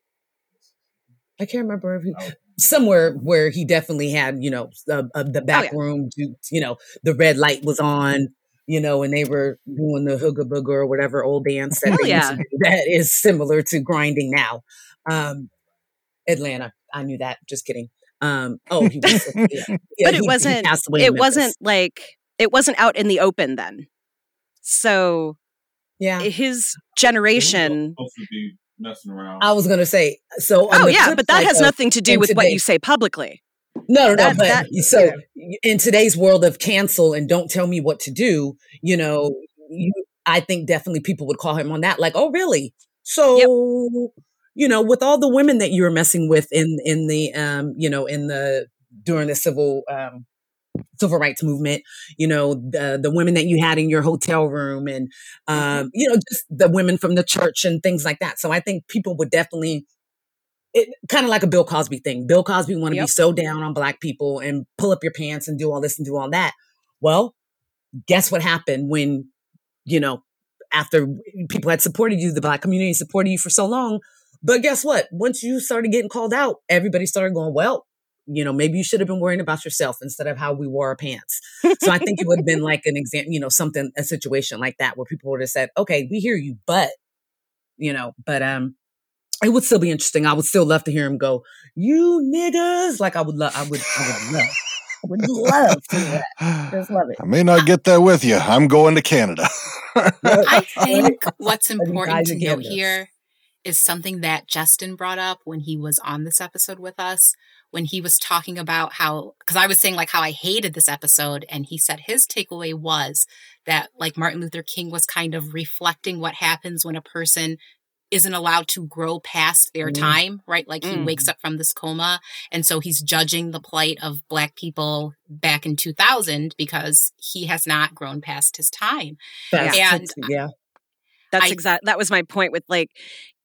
I can't remember if he somewhere where he definitely had you know uh, uh, the back yeah. room. To, you know, the red light was on. You know, and they were doing the hooga booga or whatever old dance that they used to do. That is similar to grinding now. Um, Atlanta, I knew that. Just kidding. Um, oh, he was, yeah, yeah, But it he- he wasn't- passed away it wasn't like it wasn't out in the open then. So Yeah, his generation. supposed to be messing around. I was gonna say. So, Oh yeah, but that has of- nothing to do in with what you say publicly. No, no, no. But that- so in today's world of cancel and don't tell me what to do, you know, you, I think definitely people would call him on that. Like, oh, really? So, you know, with all the women that you were messing with in in the, um, you know, in the during the civil um, civil rights movement, you know, the the women that you had in your hotel room, and um, you know, just the women from the church and things like that. So I think people would definitely it kind of like a Bill Cosby thing. Bill Cosby want to Yep. be so down on black people and pull up your pants and do all this and do all that. Well, guess what happened when, you know, after people had supported you, the black community supported you for so long. But guess what? Once you started getting called out, everybody started going, well, you know, maybe you should have been worrying about yourself instead of how we wore our pants. So I think it would have been like an example, you know, something, a situation like that where people would have said, okay, we hear you, but, you know, but, um, it would still be interesting. I would still love to hear him go, "You niggas!" Like I would love. I would. I would love. I would love to hear that. Just love it. I may not get that with you. I'm going to Canada. I think what's important to again, note here is something that Justin brought up when he was on this episode with us, when he was talking about how, because I was saying like how I hated this episode, and he said his takeaway was that like Martin Luther King was kind of reflecting what happens when a person isn't allowed to grow past their Mm. time, right? Like he Mm. wakes up from this coma. And so he's judging the plight of Black people back in 2000 because he has not grown past his time. Fast. And- yeah, That's exactly. That was my point with like,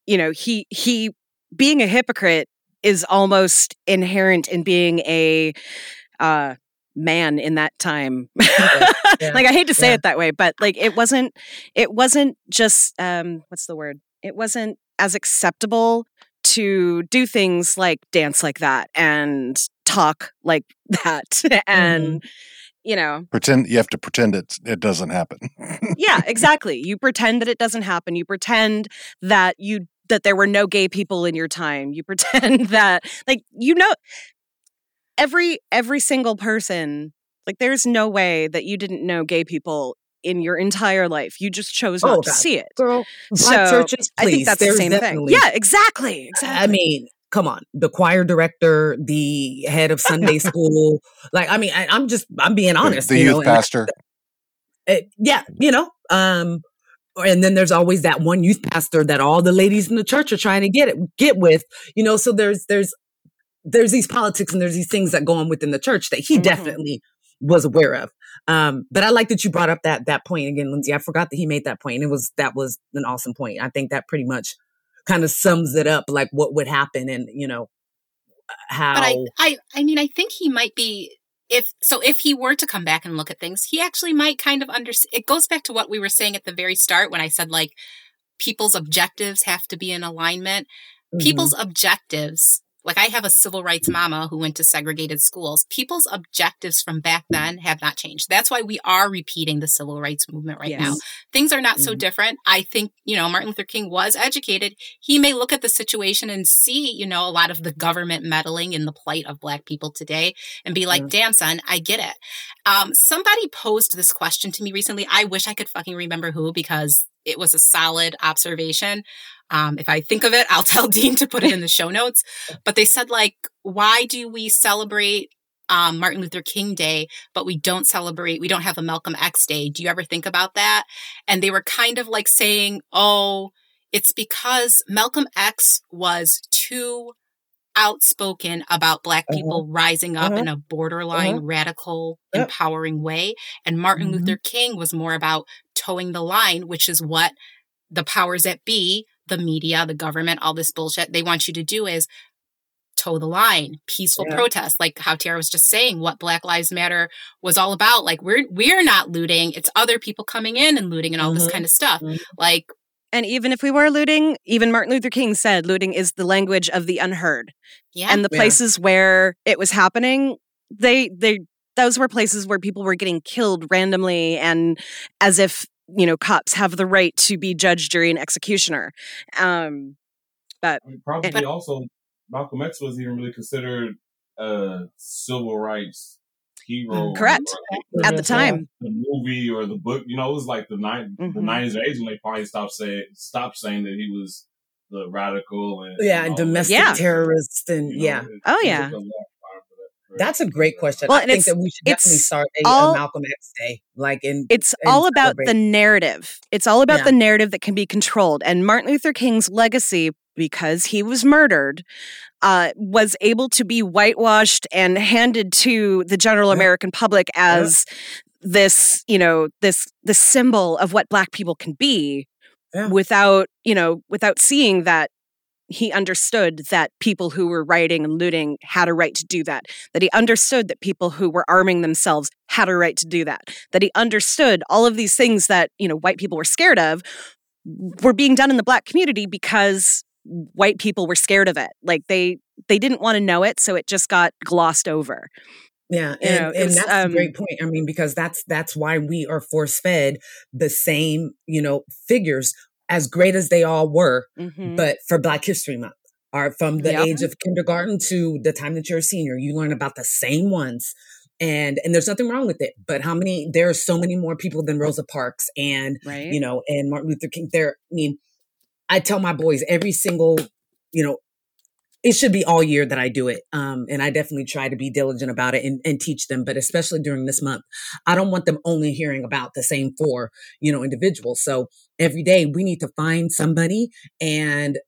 you know, he he being a hypocrite is almost inherent in being a uh man in that time. yeah, like I hate to say yeah. it that way, but like it wasn't it wasn't just um what's the word? It wasn't as acceptable to do things like dance like that and talk like that mm-hmm. and you know pretend you have to pretend it it doesn't happen. yeah exactly. You pretend that it doesn't happen. You pretend that you that there were no gay people in your time. You pretend that like you know every every single person like there's no way that you didn't know gay people in your entire life you just chose not Oh, to see it girl. Black So, churches, please. i think that's the same thing yeah exactly exactly I mean, come on, the choir director, the head of Sunday school. Like, I mean, I, I'm just, I'm being honest. the you youth know, and pastor. uh, yeah, you know, um, and then there's always that one youth pastor that all the ladies in the church are trying to get it, get with, you know, so there's, there's, there's these politics and there's these things that go on within the church that he Mhm. definitely was aware of. Um, but I like that you brought up that, that point again, Lindsay. I forgot that he made that point. It was, that was an awesome point. I think that pretty much kind of sums it up, like what would happen and, you know, how. But I, I, I mean, I think he might be. If so, if he were to come back and look at things, he actually might kind of understand. It goes back to what we were saying at the very start when I said like people's objectives have to be in alignment. Mhm. People's objectives, like I have a civil rights mama who went to segregated schools. People's objectives from back then have not changed. That's why we are repeating the civil rights movement right now. Things are not so Mhm. different. I think, you know, Martin Luther King was educated. He may look at the situation and see, you know, a lot of the government meddling in the plight of black people today and be like, Mhm. damn, son, I get it. Um, somebody posed this question to me recently. I wish I could fucking remember who because it was a solid observation. Um, if I think of it, I'll tell Dean to put it in the show notes. But they said, like, why do we celebrate um, Martin Luther King Day, but we don't celebrate, we don't have a Malcolm X Day? Do you ever think about that? And they were kind of like saying, oh, it's because Malcolm X was too outspoken about black Uh-huh. people rising up Uh-huh. in a borderline Uh-huh. radical empowering way and martin Mhm. luther king was more about towing the line which is what the powers that be the media the government all this bullshit they want you to do is toe the line, peaceful Yeah. protest, like how Tiara was just saying, what Black Lives Matter was all about. Like we're we're not looting; it's other people coming in and looting and all this Mhm. kind of stuff. Mhm. Like And even if we were looting, even Martin Luther King said looting is the language of the unheard. yeah, And the Yeah. places where it was happening, they they those were places where people were getting killed randomly and as if, you know, cops have the right to be judge, jury, and executioner. Um I mean, probably But- also Malcolm X was even really considered a civil rights hero. Correct. right? at the time. The movie or the book, you know, it was like the nine the nineties or eighties when they finally stopped saying stopped saying that he was the radical and Yeah, and and all that. domestic Yeah. terrorist and You know, yeah. it- Oh, it yeah. That's a great question. Well, I and think that we should definitely start a, all- a Malcolm X Day, like in it's and all about the narrative. It's all about Yeah. the narrative that can be controlled. And Martin Luther King's legacy, because he was murdered, uh, was able to be whitewashed and handed to the general Yeah. American public as this, you know, this the symbol of what Black people can be, Yeah. without, you know, without seeing that he understood that people who were rioting and looting had a right to do that. That he understood that people who were arming themselves had a right to do that. That he understood all of these things that, you know, white people were scared of were being done in the black community because white people were scared of it. Like they they didn't want to know it, so it just got glossed over. Yeah, You and, know, and was, that's a um, great point. I mean, because that's that's why we are force fed the same, you know, figures as great as they all were, Mhm. but for Black History Month. Or from the Yep. age of kindergarten to the time that you're a senior, you learn about the same ones. And and there's nothing wrong with it. But how many there are so many more people than Rosa Parks and right? you know, and Martin Luther King. There, I mean, I tell my boys every single, you know, it should be all year that I do it. Um, and I definitely try to be diligent about it and, and teach them, but especially during this month, I don't want them only hearing about the same four, you know, individuals. So every day we need to find somebody and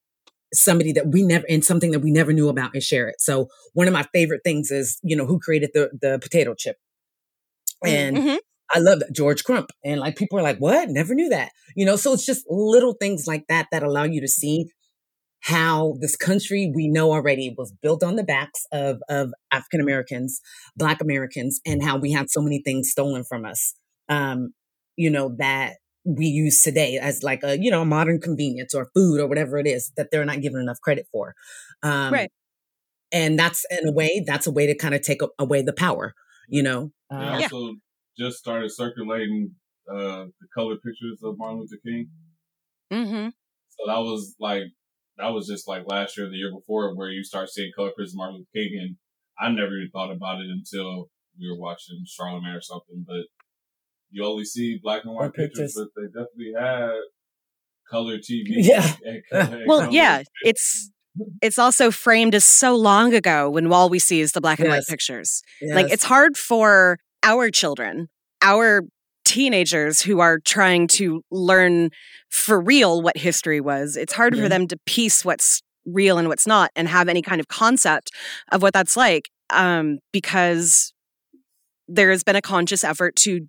somebody that we never and something that we never knew about and share it. So one of my favorite things is, you know, who created the the potato chip. And Mhm. I love that George Crump. And like people are like, what? Never knew that. You know, so it's just little things like that that allow you to see how this country we know already was built on the backs of, of African Americans, Black Americans, and how we had so many things stolen from us. Um, you know, that we use today as like a, you know, modern convenience or food or whatever it is that they're not given enough credit for. Um, Right. And that's in a way, that's a way to kind of take away the power, you know? They Uh, Yeah. also just started circulating uh, the color pictures of Martin Luther King. Mhm. So that was like that was just like last year, the year before, where you start seeing color pictures of Martin Luther King, and I never even thought about it until we were watching Charlamagne or something. But you only see black and white Or pictures, pictures. but they definitely had color TV. Yeah. and and Well, color yeah, pictures. it's it's also framed as so long ago when all we see is the black and white Yes. pictures. Like it's hard for our children, our teenagers who are trying to learn for real what history was. It's hard Yeah. for them to piece what's real and what's not and have any kind of concept of what that's like um, because there has been a conscious effort to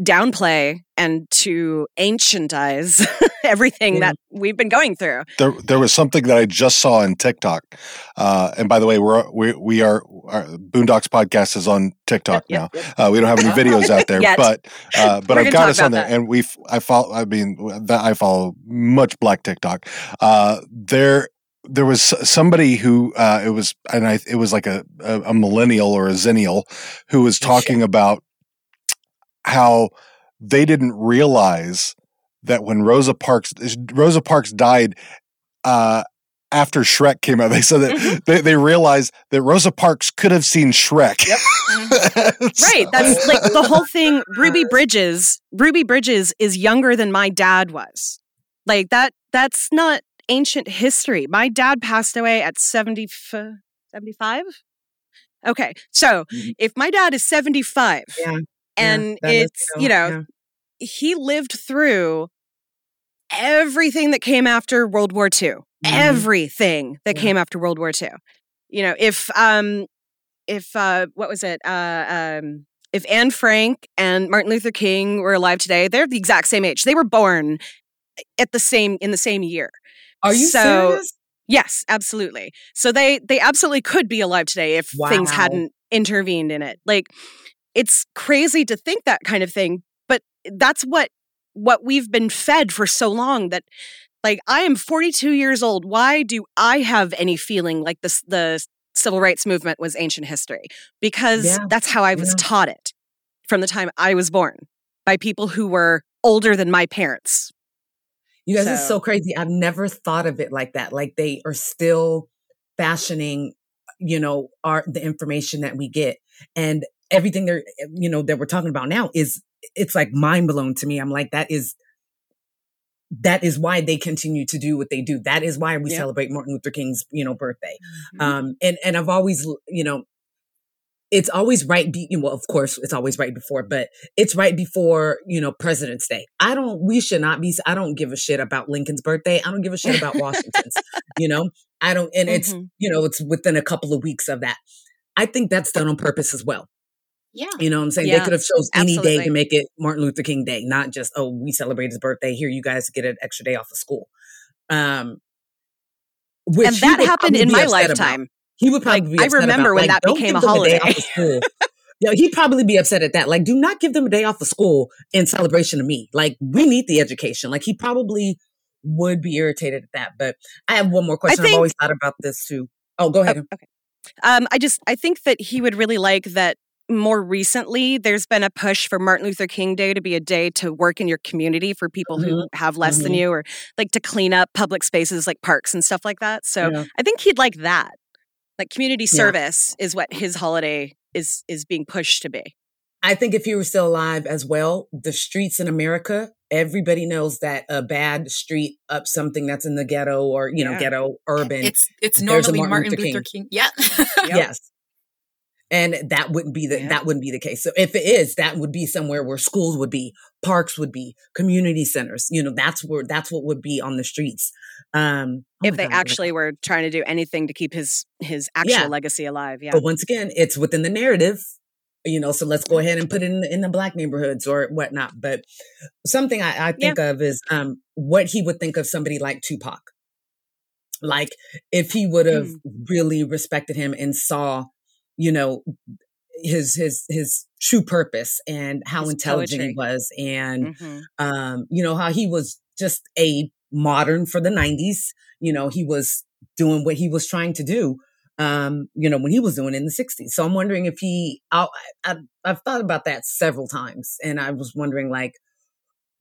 downplay and to ancientize everything that we've been going through. there there was something that I just saw on TikTok. Uh, and by the way, we're we we are our Boondocks podcast is on TikTok Yep, now. Uh, we don't have any videos out there, but uh, but I've got us on there, that. and we I follow. I mean, that I follow much Black TikTok. Uh, there there was somebody who uh, it was, and I it was like a a, a millennial or a zennial who was talking about how they didn't realize that when Rosa Parks Rosa Parks died uh, after Shrek came out, they said that Mm-hmm. they, they realized that Rosa Parks could have seen Shrek. Right. That's like the whole thing. Ruby Bridges, Ruby Bridges is younger than my dad was. Like that, that's not ancient history. My dad passed away at 70, 75. Okay. So Mhm. if my dad is 75 Yeah, yeah, and was, it's, you know, he lived through everything that came after World War II. Mhm. Everything that Yeah. came after World War II. You know, if um if uh what was it? Uh um if Anne Frank and Martin Luther King were alive today, they're the exact same age. They were born at the same in the same year. Are you So- serious? Yes, absolutely. So they they absolutely could be alive today if things hadn't intervened in it. Like it's crazy to think that kind of thing, but that's what what we've been fed for so long that like I am 42 years old. Why do I have any feeling like this the civil rights movement was ancient history? Because Yeah, that's how I was yeah. taught it from the time I was born by people who were older than my parents. You guys, it's So- so crazy. I've never thought of it like that. Like they are still fashioning, you know, our the information that we get and everything they're, you know, that we're talking about now is it's like mind blown to me. I'm like, that is that is why they continue to do what they do. That is why we Yep. celebrate Martin Luther King's, you know, birthday. Um, and and I've always, you know, it's always right. Be, well, of course, it's always right before, but it's right before you know President's Day. I don't. We should not be. I don't give a shit about Lincoln's birthday. I don't give a shit about Washington's. you know, I don't. And it's Mhm. you know, it's within a couple of weeks of that. I think that's done on purpose as well. Yeah. You know what I'm saying? Yeah, they could have chose any day to make it Martin Luther King Day, not just, oh, we celebrate his birthday. Here, you guys get an extra day off of school. Um, which and that would happened in my upset about. lifetime. He would probably Like, be I upset remember about, when like, that became a give them day holiday. off of. Yeah, he'd probably be upset at that. Like, do not give them a day off of school in celebration of me. Like, we need the education. Like, he probably would be irritated at that. But I have one more question. I've always thought about this too. Oh, go ahead. Oh, okay. Um, I just I think that he would really like that more recently there's been a push for Martin Luther King Day to be a day to work in your community for people who have less than mhm. you or like to clean up public spaces like parks and stuff like that. So Yeah. I think he'd like that. Like community Yeah. service is what his holiday is is being pushed to be. I think if he were still alive as well, the streets in America, everybody knows that a bad street up something that's in the ghetto or, you know, Yeah. ghetto urban. It's it's normally Martin Martin, Luther Luther King. Yeah. Yes. And that wouldn't be the Yeah. that wouldn't be the case. So if it is, that would be somewhere where schools would be, parks would be, community centers. You know, that's where that's what would be on the streets. Um oh if they God, actually were trying to do anything to keep his his actual Yeah. legacy alive. Yeah. But once again, it's within the narrative, you know. So let's go ahead and put it in the, in the black neighborhoods or whatnot. But something I, I think of is um, what he would think of somebody like Tupac. Like if he would have really respected him and saw, you know, his his his true purpose and how His intelligent he was, and Mhm. um, you know, how he was just a modern for the 90s. You know, he was doing what he was trying to do, um, you know, when he was doing in the 60s. So I'm wondering if he, I, I, I've thought about that several times. And I was wondering, like,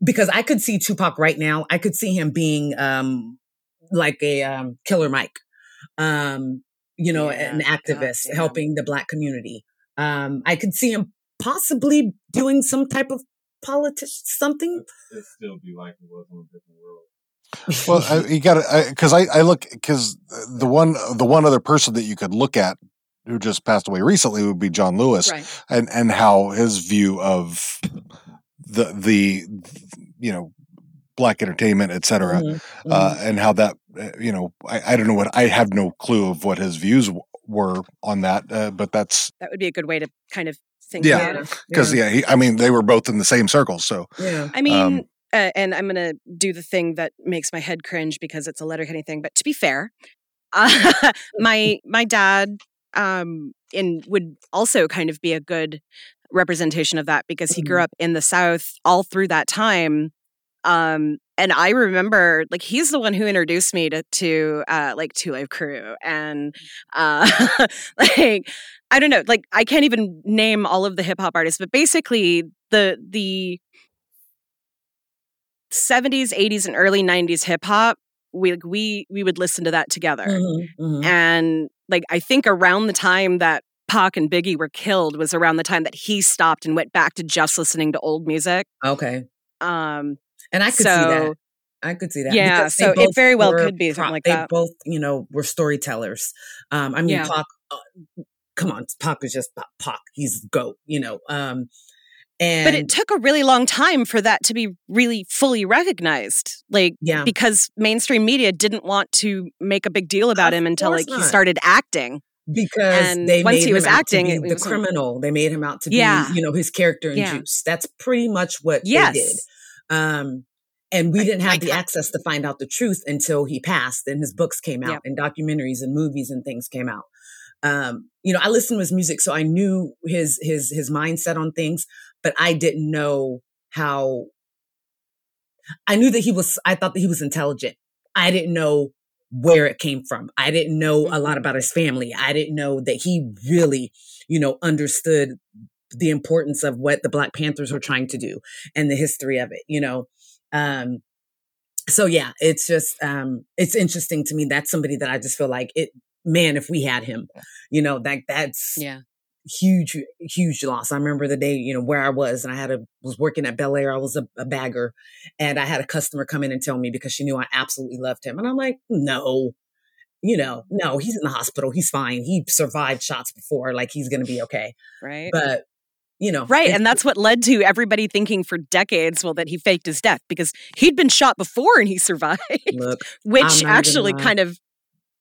because I could see Tupac right now, I could see him being um, like a um, Killer Mike, um, you know, Yeah, an activist yeah. helping the Black community. Um, I could see him possibly doing some type of politics, something. It'd still be like it was on a different world. Well, I, you got to because I, I look because the one the one other person that you could look at who just passed away recently would be John Lewis, Right. and and how his view of the the you know black entertainment, et cetera, Mhm, uh, and how that uh, you know I, I don't know what I have no clue of what his views w- were on that, uh, but that's That would be a good way to kind of think Yeah. about it. because yeah, he, I mean they were both in the same circles, so yeah. I mean, Um, uh, and I'm going to do the thing that makes my head cringe because it's a letterheady thing. But to be fair, uh, my my dad um, in would also kind of be a good representation of that because he grew Mhm. up in the South all through that time. Um, and I remember, like, he's the one who introduced me to, to uh, like Two Live Crew, and uh, like, I don't know, like, I can't even name all of the hip hop artists, but basically, the the 70s 80s and early 90s hip hop we like, we we would listen to that together Mhm, mhm. and like i think around the time that Pac and Biggie were killed was around the time that he stopped and went back to just listening to old music Okay. um And I could see that. I could see that. Yeah, so it very well could be something like they that. both, you know, were storytellers. Um, I mean, Yeah. Pac, uh, come on, Pac is just Pac. Pac. He's the goat, you know. Um, and but it took a really long time for that to be really fully recognized like yeah, because mainstream media didn't want to make a big deal about Of him until like he started acting because and they once made he him was acting, be the wasn't- criminal. They made him out to Yeah. be, you know, his character in Yeah. Juice. That's pretty much what yes they did. Um, and we didn't have the access to find out the truth until he passed and his books came out Yep. and documentaries and movies and things came out. Um you know i listened to his music so i knew his his his mindset on things but i didn't know how i knew that he was i thought that he was intelligent. I didn't know where it came from. I didn't know a lot about his family. I didn't know that he really you know understood the importance of what the black panthers were trying to do and the history of it you know? Um so yeah it's just um it's interesting to me. That's somebody that i just feel like it man if we had him you know that that's Yeah. huge huge loss. I remember the day you know where i was and i had a was working at bel air. I was a, a bagger and i had a customer come in and tell me because she knew i absolutely loved him and i'm like no. You know no he's in the hospital. He's fine. He survived shots before. Like he's gonna be okay. Right. but you know Right. And that's what led to everybody thinking for decades, well, that he faked his death because he'd been shot before and he survived, look which actually kind of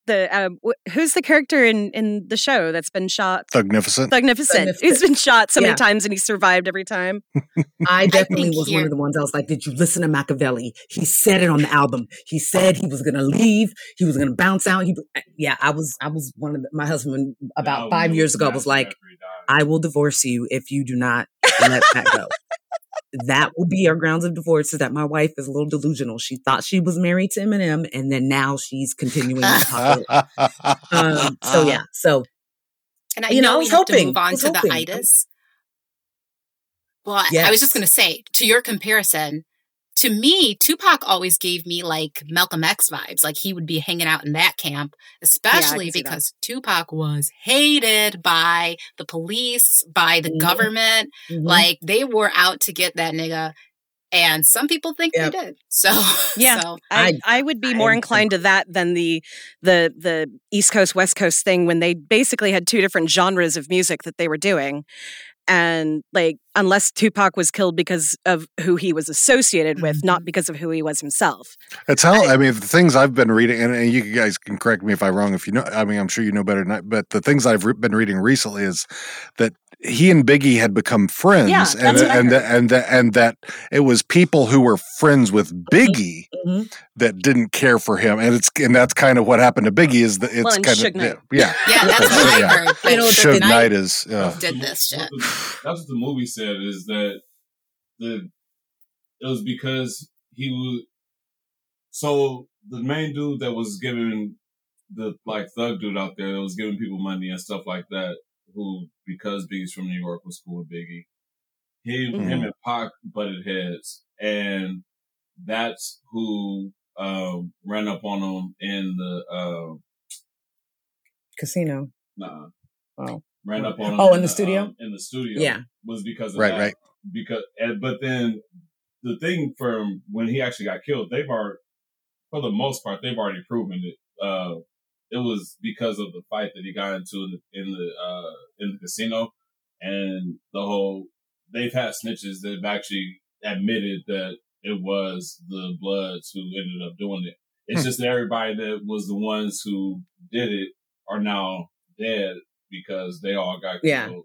the um, wh- who's the character in in the show that's been shot? Thugnificent. Magnificent. He's been shot so many Yeah. times and he survived every time. I definitely think was one of the ones I was like, did you listen to Makaveli? He said it on the album. He said he was going to leave. He was going to bounce out. He, yeah, I was, I was one of the, my husband about Yeah, five years ago was like, after he died. I will divorce you if you do not let that go. that will be our grounds of divorce is that my wife is a little delusional. She thought she was married to Eminem and then now she's continuing to talk. um, so yeah, so And I You know, know was we have to move on to the hoping. itis. Well, I- I was just going to say, to your comparison, to me, Tupac always gave me like Malcolm X vibes. Like he would be hanging out in that camp, especially see that. because Tupac was hated by the police, by the Mhm. government. mhm. Like they were out to get that nigga. And some people think Yep. they did. So, Yeah. so I, I would be more I- inclined to that than the the the East Coast West Coast thing when they basically had two different genres of music that they were doing. And like unless Tupac was killed because of who he was associated with, not mm-hmm. because of who he was himself. It's how I mean the things I've been reading, and, and you guys can correct me if I'm wrong. If you know, I mean, I'm sure you know better than I. But the things I've re- been reading recently is that he and Biggie had become friends, Yeah, and that's what I and that, and that and that it was people who were friends with Biggie Mhm. that didn't care for him, and it's and that's kind of what happened to Biggie. Is that it's Well, kind Suge of Knight. yeah, yeah, that's what I heard. But You know, Suge Knight Knight is uh, did the- this what shit. the- That's what the movie said is that the it was because he was so the main dude that was giving the like thug dude out there that was giving people money and stuff like that, who because Biggie's from New York was cool with Biggie. He Mhm. him and Pac butted heads and that's who um ran up on him in the uh casino. nah Oh. ran up on him Oh, in the studio? um, in the studio Yeah. was because of right, that. right. because and, but then the thing from when he actually got killed they've already for the most part they've already proven it uh it was because of the fight that he got into in the in the, uh in the casino and the whole they've had snitches that have actually admitted that it was the bloods who ended up doing it it's Hmm. just that everybody that was the ones who did it are now dead because they all got Yeah. killed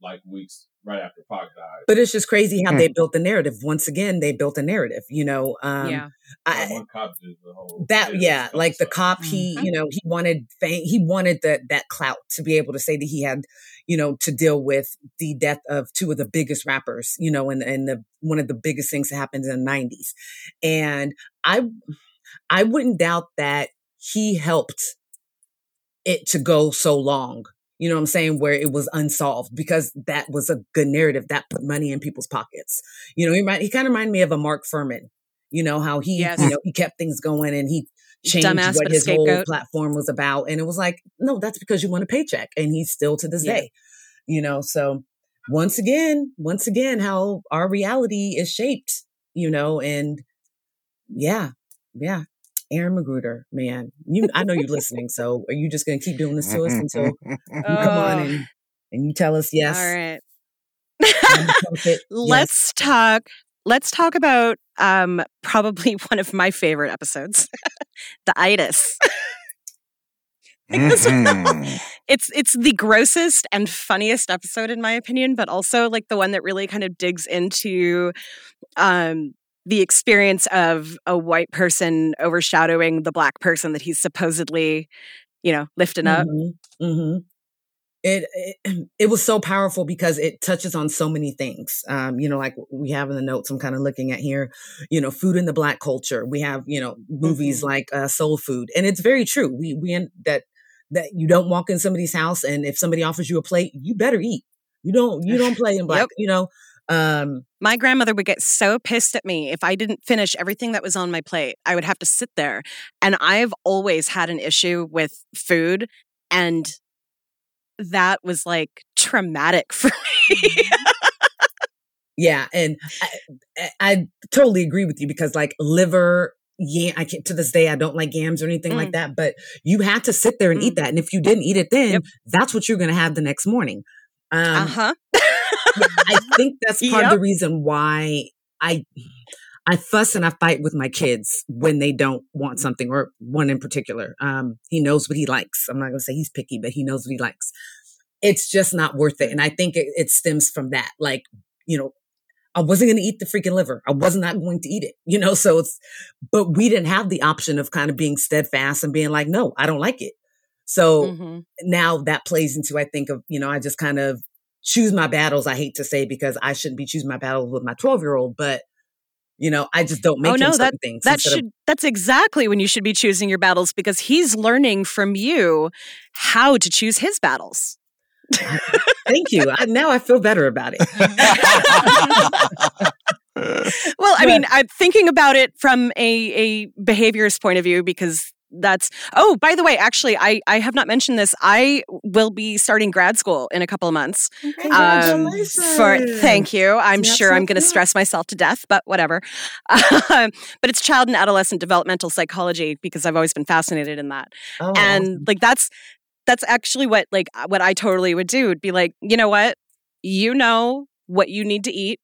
like weeks right after Pac died. But it's just crazy how Hmm. they built the narrative. Once again, they built a narrative. You know, um, yeah. That I, one cop did the whole that yeah, this like the cop, he Mhm. you know he wanted fame, he wanted that that clout to be able to say that he had you know to deal with the death of two of the biggest rappers, you know, and and the one of the biggest things that happened in the '90s, and I I wouldn't doubt that he helped it to go so long. You know what I'm saying? Where it was unsolved because that was a good narrative that put money in people's pockets. You know, he might, he kind of reminded me of a Mark Fuhrman. You know how he, Yes. you know, he kept things going and he changed Dumbass, what his whole platform was about. And it was like, no, that's because you want a paycheck, and he's still to this Yeah. day. You know, so once again, once again, how our reality is shaped. You know, and yeah, yeah. Aaron McGruder, man, you I know you're listening. So are you just gonna keep doing this to us until you come on Oh. and, and you tell us yes? All right. I'm the puppet, let's talk let's talk about um probably one of my favorite episodes the itis Mhm. it's it's the grossest and funniest episode in my opinion but also like the one that really kind of digs into um the experience of a white person overshadowing the black person that he's supposedly, you know, lifting up. Mm-hmm. Mm-hmm. It, it, it was so powerful because it touches on so many things. Um, you know, like we have in the notes, I'm kind of looking at here. You know, food in the black culture. We have you know movies Mm-hmm. like uh, Soul Food, and it's very true. We we in, that that you don't walk in somebody's house, and if somebody offers you a plate, you better eat. You don't you don't play in black. Yep. You know. Um, My grandmother would get so pissed at me if I didn't finish everything that was on my plate. I would have to sit there. And I've always had an issue with food. And that was like traumatic for me. Yeah, and I, I, totally agree with you because like liver, yeah, I can't to this day I don't like yams or anything like Mm. that. But you had to sit there and eat Mm. that, and if you didn't eat it then, Yep. that's what you're going to have the next morning. Um, uh huh. I think that's part of the reason why I I fuss and I fight with my kids when they don't want something, or one in particular. Um, he knows what he likes. I'm not going to say he's picky, but he knows what he likes. It's just not worth it, and I think it, it stems from that. Like, you know, I wasn't going to eat the freaking liver. I was not going to eat it, you know. So it's, but we didn't have the option of kind of being steadfast and being like, no, I don't like it. So Mhm. now that plays into I think of you know I just kind of choose my battles. I hate to say because I shouldn't be choosing my battles with my twelve year old, but you know I just don't oh, make Oh, no, certain things. That instead of- that's exactly when you should be choosing your battles because he's learning from you how to choose his battles. thank you. I, now I feel better about it. Well, I mean, I'm thinking about it from a a behaviorist point of view because that's oh by the way actually i i have not mentioned this. I will be starting grad school in a couple of months um, for thank you. I'm That's sure i'm going to stress myself to death but whatever. Um, but it's child and adolescent developmental psychology because i've always been fascinated in that. Oh, and like that's that's actually what like what i totally would do would be like you know what? You know what you need to eat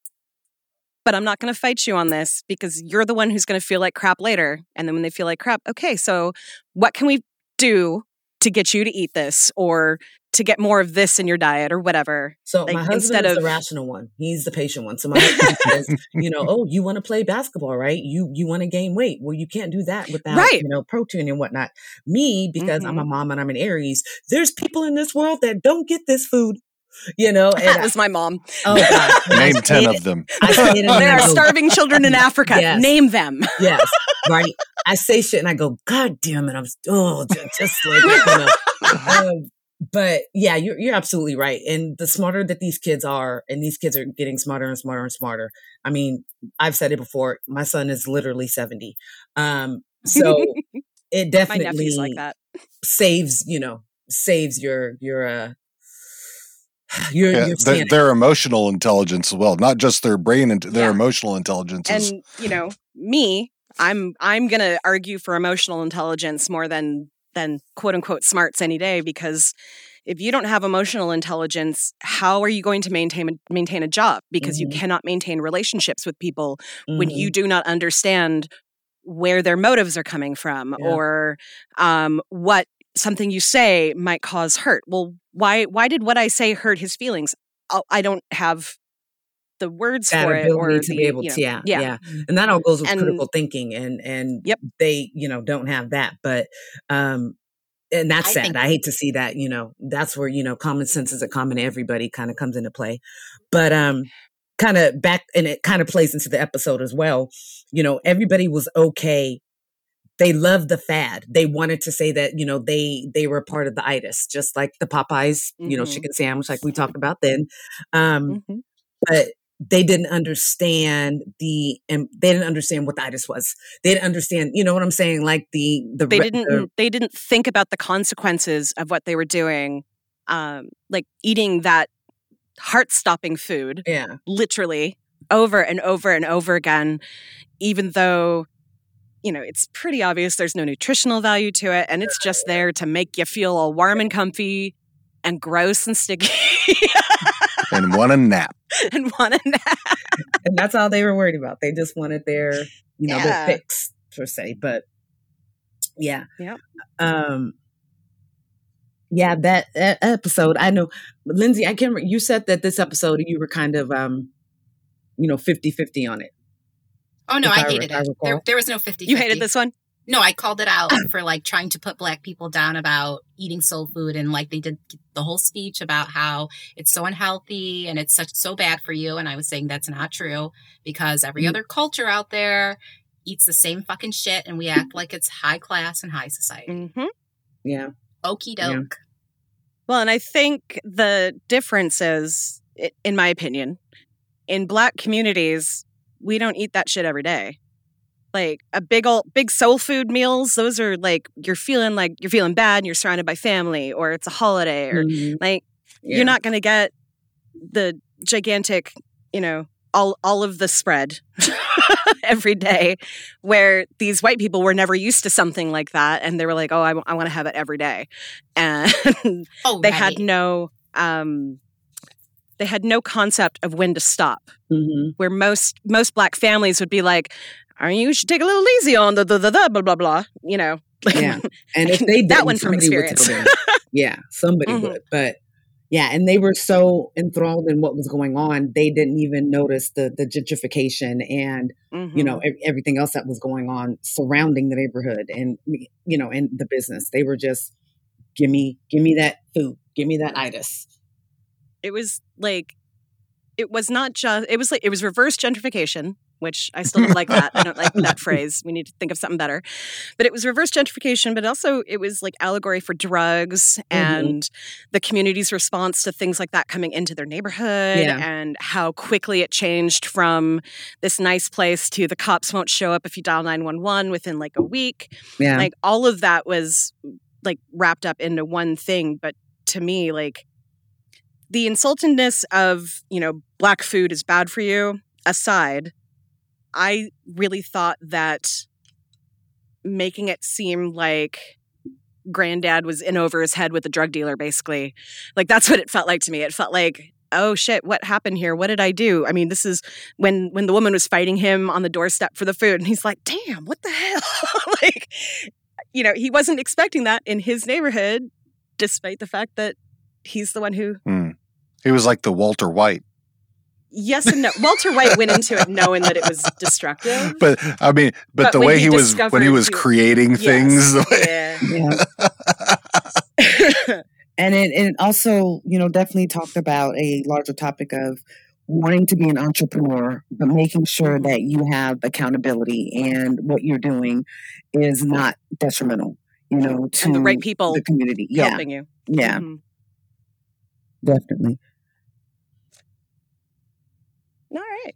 but i'm not going to fight you on this because you're the one who's going to feel like crap later and then when they feel like crap okay so what can we do to get you to eat this or to get more of this in your diet or whatever So like, my husband instead is of- the rational one. He's the patient one. So my husband says, you know, oh, you want to play basketball, right? You you want to gain weight. Well, you can't do that without Right. you know protein and whatnot. Me, because I'm Mm-hmm. a mom and I'm an Aries. There's people in this world that don't get this food. You know, and that was my mom oh god, Name ten of it- them. I say it and then there are starving children in africa Yes. name them yes, right. I say shit and I go, God damn it! I'm s- oh, just like you know. Um, but yeah, you're you're absolutely right. And the smarter that these kids are, and these kids are getting smarter and smarter and smarter. I mean, I've said it before. My son is literally seventy, um, so it definitely like that saves you know saves your your uh your Yeah, your their, their emotional intelligence as well, not just their brain and their Yeah. emotional intelligence. is and you know me i'm i'm gonna argue for emotional intelligence more than than quote unquote smarts any day because if you don't have emotional intelligence how are you going to maintain maintain a job because Mhm. you cannot maintain relationships with people when Mhm. you do not understand where their motives are coming from Yeah. or um, what something you say might cause hurt well why why did what i say hurt his feelings i don't have the words that for it ability or to the, be able you know, to yeah, yeah yeah and that all goes with And- critical thinking and and Yep. they you know don't have that but um and that's I sad think- i hate to see that you know that's where you know common sense is a common to everybody kind of comes into play but um kind of back and it kind of plays into the episode as well you know everybody was okay they loved the fad they wanted to say that you know they they were part of the itis just like the popeyes you know Mhm. chicken sandwich like we talked about then um Mhm. but they didn't understand the and they didn't understand what the itis was. They didn't understand, you know what I'm saying? Like the the they didn't the- they didn't think about the consequences of what they were doing um like eating that heart-stopping food yeah literally over and over and over again even though you know it's pretty obvious there's no nutritional value to it and it's just there to make you feel all warm and comfy and gross and sticky and want a nap. and want a nap. and that's all they were worried about. They just wanted their you know Yeah. their fix per se. But yeah, Yeah. um. Yeah, that, that episode. I know, Lindsay. I can't. Remember, you said that this episode you were kind of, um, you know, 50-50 on it. Oh no, I I- hated if I it. There, there was no 50 You hated this one? No, I called it out for like trying to put black people down about eating soul food and like they did the whole speech about how it's so unhealthy and it's such so bad for you and I was saying that's not true because every Mm. other culture out there eats the same fucking shit and we act like it's high class and high society. hmm Yeah. Okie Yeah. doke. Well, and I think the difference is, in my opinion, in black communities, we don't eat that shit every day. Like a big old big soul food meals, those are like you're feeling like you're feeling bad and you're surrounded by family or it's a holiday or Mhm. like Yeah. you're not going to get the gigantic, you know, all all of the spread every day where these white people were never used to something like that and they were like, "Oh, I, want to have it every day." And Oh, they right. had no um they had no concept of when to stop Mhm. where most most black families would be like "Are you should take a little easy on the the the, the blah blah blah you know Yeah. And if they That one from somebody would experience. yeah, somebody Mhm. would. But yeah, and they were so enthralled in what was going on, they didn't even notice the the gentrification and Mhm. you know everything else that was going on surrounding the neighborhood and you know and the business. They were just give me give me that food, give me that itis. It was like it was not just it was like it was reverse gentrification which i still don't like that. I don't like that phrase. We need to think of something better. But it was reverse gentrification but also it was like allegory for drugs mm-hmm. and the community's response to things like that coming into their neighborhood Yeah. and how quickly it changed from this nice place to the cops won't show up if you dial 911 within like a week. Yeah. like all of that was like wrapped up into one thing. But to me like the insultedness of you know black food is bad for you aside i really thought that making it seem like granddad was in over his head with a drug dealer basically. Like that's what it felt like to me. It felt like oh shit what happened here? What did i do? I mean this is when when the woman was fighting him on the doorstep for the food and he's like damn what the hell? Like you know he wasn't expecting that in his neighborhood despite the fact that he's the one who Hmm. He was like the Walter White. yes and no walter white went into it knowing that it was destructive But I mean, but, But the way he he was when he was creating Yes. things, the way- yeah Yeah. and it, it also you know definitely talked about a larger topic of wanting to be an entrepreneur but making sure that you have accountability and what you're doing is not detrimental you know to and the right people the community yeah helping you yeah Mhm. definitely All right.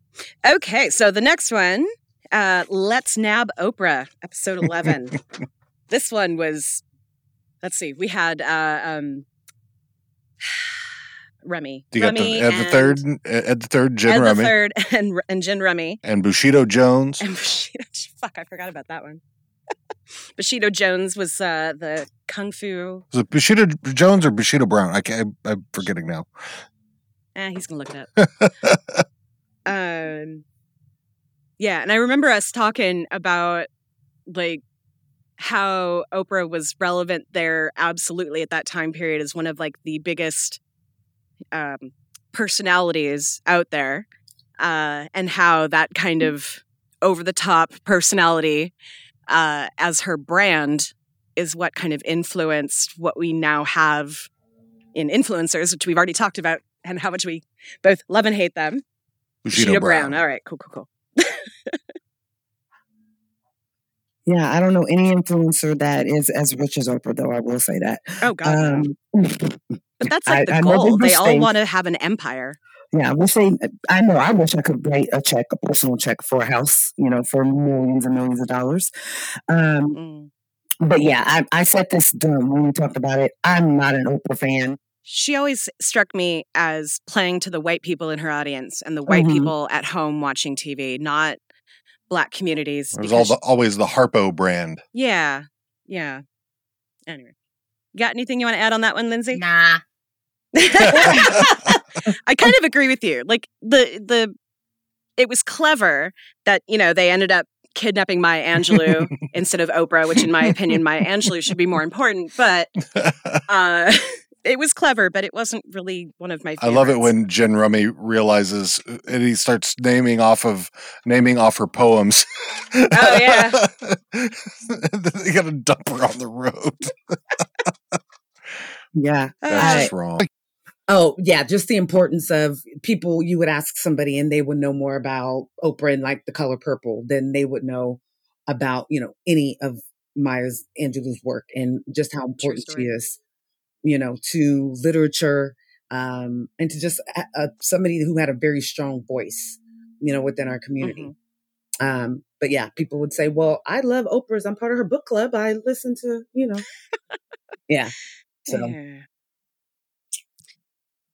Okay. So the next one, uh, Let's Nab Oprah, episode 11. this one was, let's see, we had uh, um, Remy. you got the Ed the third, Ed the third, Jen Ed the Remy, third and, and Gin Rummy. and Bushido Jones. And Bushido, fuck, I forgot about that one. Bushido Jones was uh, the kung fu. Was it Bushido Jones or Bushido Brown? I can't, I'm forgetting now. Eh, he's gonna look it up. Um yeah and i remember us talking about like how oprah was relevant there absolutely at that time period as one of like the biggest um personalities out there uh and how that kind of over the top personality uh as her brand is what kind of influenced what we now have in influencers which we've already talked about and how much we both love and hate them Bushido, Sheeta Brown. Brown. All right, cool, cool, cool. yeah i don't know any influencer that is as rich as oprah though i will say that Oh god. um but that's like I- the I goal. they They all say- want to have an empire. Yeah, I wish they. I know. I wish I could write a check, a personal check for a house. You know, for millions and millions of dollars. Um, Mm. but yeah, I, I said this during when we talked about it. I'm not an Oprah fan. She always struck me as playing to the white people in her audience and the white Mhm. people at home watching TV, not black communities. It was all the, always the Harpo brand. yeah, yeah. Anyway, got anything you want to add on that one, Lindsay? Nah. I kind of agree with you. Like the the it was clever that, you know, they ended up kidnapping Maya Angelou instead of Oprah, which in my opinion Maya Angelou should be more important, but uh it was clever, but it wasn't really one of my. Favorites. I love it when Gin Rummy realizes uh, and he starts naming off of naming off her poems. Oh yeah, they got to dump her on the road. yeah, that's I- just wrong. Oh, yeah, just the importance of people you would ask somebody and they would know more about Oprah and like the color purple than they would know about, you know, any of Maya's Angelou's work and just how important she is, you know, to literature um and to just uh, uh, somebody who had a very strong voice, you know, within our community. Um but yeah, people would say, "Well, I love Oprah's. I'm part of her book club. I listen to, you know." yeah. So, Yeah.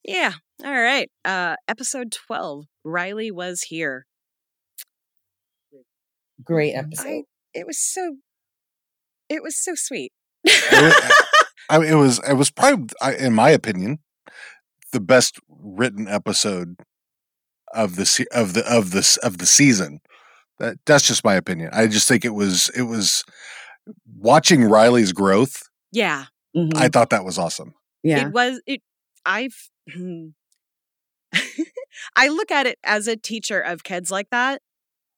Yeah. All right. Uh episode 12. Riley was here. great episode. I it was so it was so sweet. It was, it was it was probably in my opinion the best written episode of the of the of this of the season. That that's just my opinion. I just think it was it was watching Riley's growth. yeah. Mhm. I thought that was awesome. yeah. It was it I've I look at it as a teacher of kids like that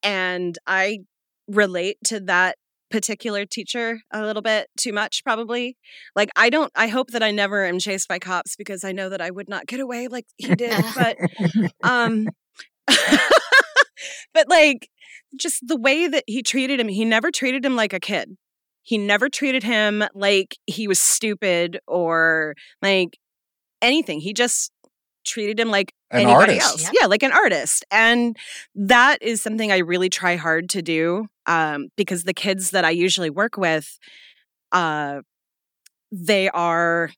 and I relate to that particular teacher a little bit too much probably. Like I don't I hope that I never am chased by cops because I know that I would not get away like he did, but um but like just the way that he treated him he never treated him like a kid he never treated him like he was stupid or like anything he just treated him like An anybody artist. else Yeah. yeah like an artist and that is something i really try hard to do um, because the kids that i usually work with uh, they are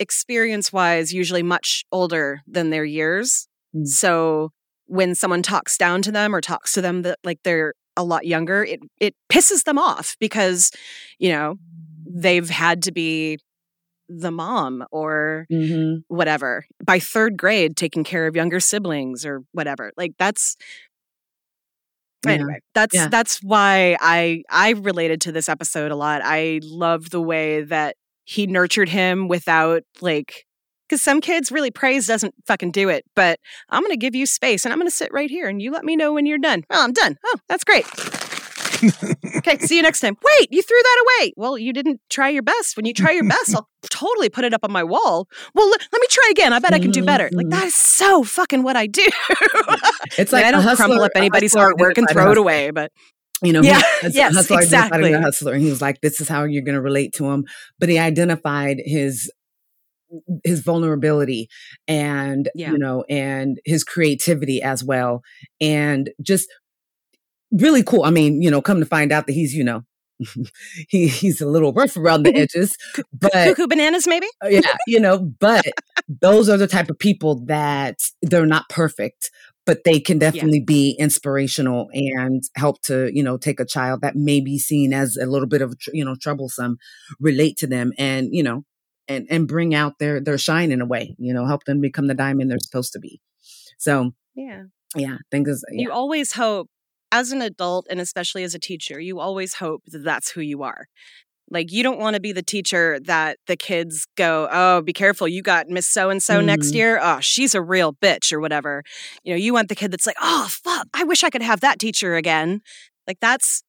experience wise usually much older than their years. Mm. so when someone talks down to them or talks to them that like they're a lot younger it it pisses them off because you know they've had to be the mom or hmm whatever. By third grade taking care of younger siblings or whatever. Like that's Yeah. anyway that's Yeah. that's why i i related to this episode a lot i loved the way that he nurtured him without like because some kids really praise doesn't fucking do it but i'm gonna give you space and i'm gonna sit right here and you let me know when you're done oh i'm done oh that's great okay see you next time wait you threw that away well you didn't try your best when you try your best i'll totally put it up on my wall well let, let me try again i bet i can do better like mhm. that is so fucking what i do It's like i don't hustler- crumple up anybody's artwork and throw it away but You know, Yeah, he, yes, hustler exactly. The hustler, and he was like, "This is how you're going to relate to him." But he identified his his vulnerability and Yeah. you know and his creativity as well and just really cool i mean you know come to find out that he's you know he he's a little rough around the edges but cuckoo bananas maybe Uh, yeah, you know, but those are the type of people that they're not perfect, but they can definitely be inspirational and help to, you know, take a child that may be seen as a little bit of, you know, troublesome, relate to them and, you know, and, and bring out their, their shine in a way, you know, help them become the diamond they're supposed to be. So yeah yeah, is, yeah. you always hope as an adult and especially as a teacher you always hope that that's who you are. Like you don't want to be the teacher that the kids go oh be careful you got miss so and so next Mhm. year? Oh she's a real bitch or whatever. You know you want the kid that's like oh fuck i wish i could have that teacher again. Like that's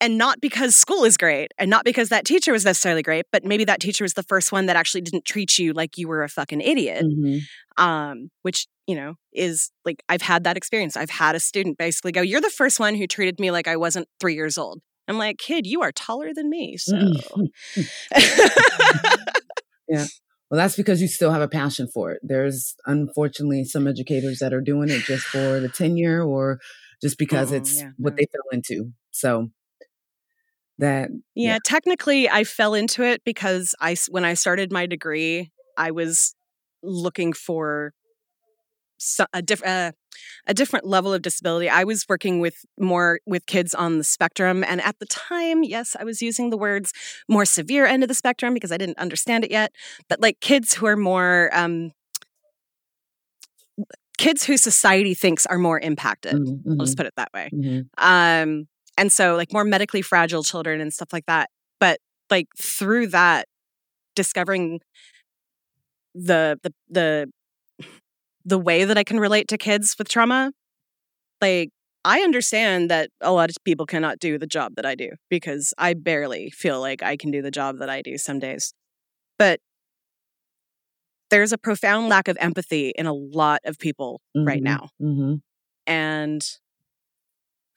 and not because school is great and not because that teacher was necessarily great but maybe that teacher was the first one that actually didn't treat you like you were a fucking idiot Mhm. um, which you know is like I've had that experience. I've had a student basically go, "You're the first one who treated me like I wasn't three years old." I'm like, "Kid, you are taller than me." So, Well, that's because you still have a passion for it. There's unfortunately some educators that are doing it just for the tenure or just because Mm-mm, it's yeah, what they fell into. So that yeah, technically, I fell into it because i when I started my degree, I was looking for so, a different. Uh, a different level of disability. I was working with more with kids on the spectrum. And at the time, yes, I was using the words more severe end of the spectrum because I didn't understand it yet. But like kids who are more, um, kids who society thinks are more impacted. Mhm, I'll just put it that way. mhm. Um, and so like more medically fragile children and stuff like that. But like through that, discovering the the the the way that I can relate to kids with trauma, like I understand that a lot of people cannot do the job that I do because I barely feel like I can do the job that I do some days. But there's a profound lack of empathy in a lot of people mm-hmm. right now. Mm-hmm. And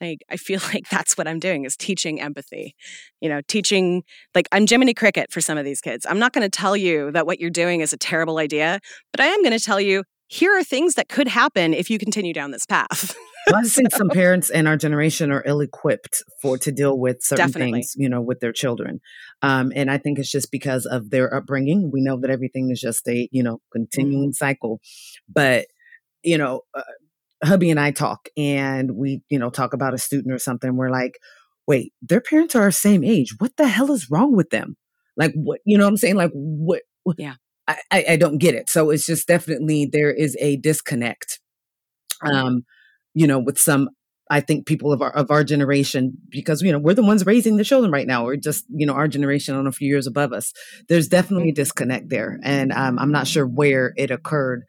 like I feel like that's what I'm doing is teaching empathy. You know, teaching like I'm Jiminy Cricket for some of these kids. I'm not going to tell you that what you're doing is a terrible idea, but I am going to tell you here are things that could happen if you continue down this path. well, I think some parents in our generation are ill-equipped for to deal with certain Definitely. things, you know, with their children. Um, and I think it's just because of their upbringing. We know that everything is just a, you know, continuing mm-hmm. cycle. But, you know, uh, hubby and I talk and we, you know, talk about a student or something. We're like, wait, their parents are the same age. What the hell is wrong with them? Like, what, you know what I'm saying? Like, what? what yeah. I, I, I don't get it. So it's just definitely there is a disconnect. Um, you know, with some I think people of our of our generation, because you know we're the ones raising the children right now, or just you know our generation on a few years above us. There's definitely a disconnect there, and um, I'm not sure where it occurred.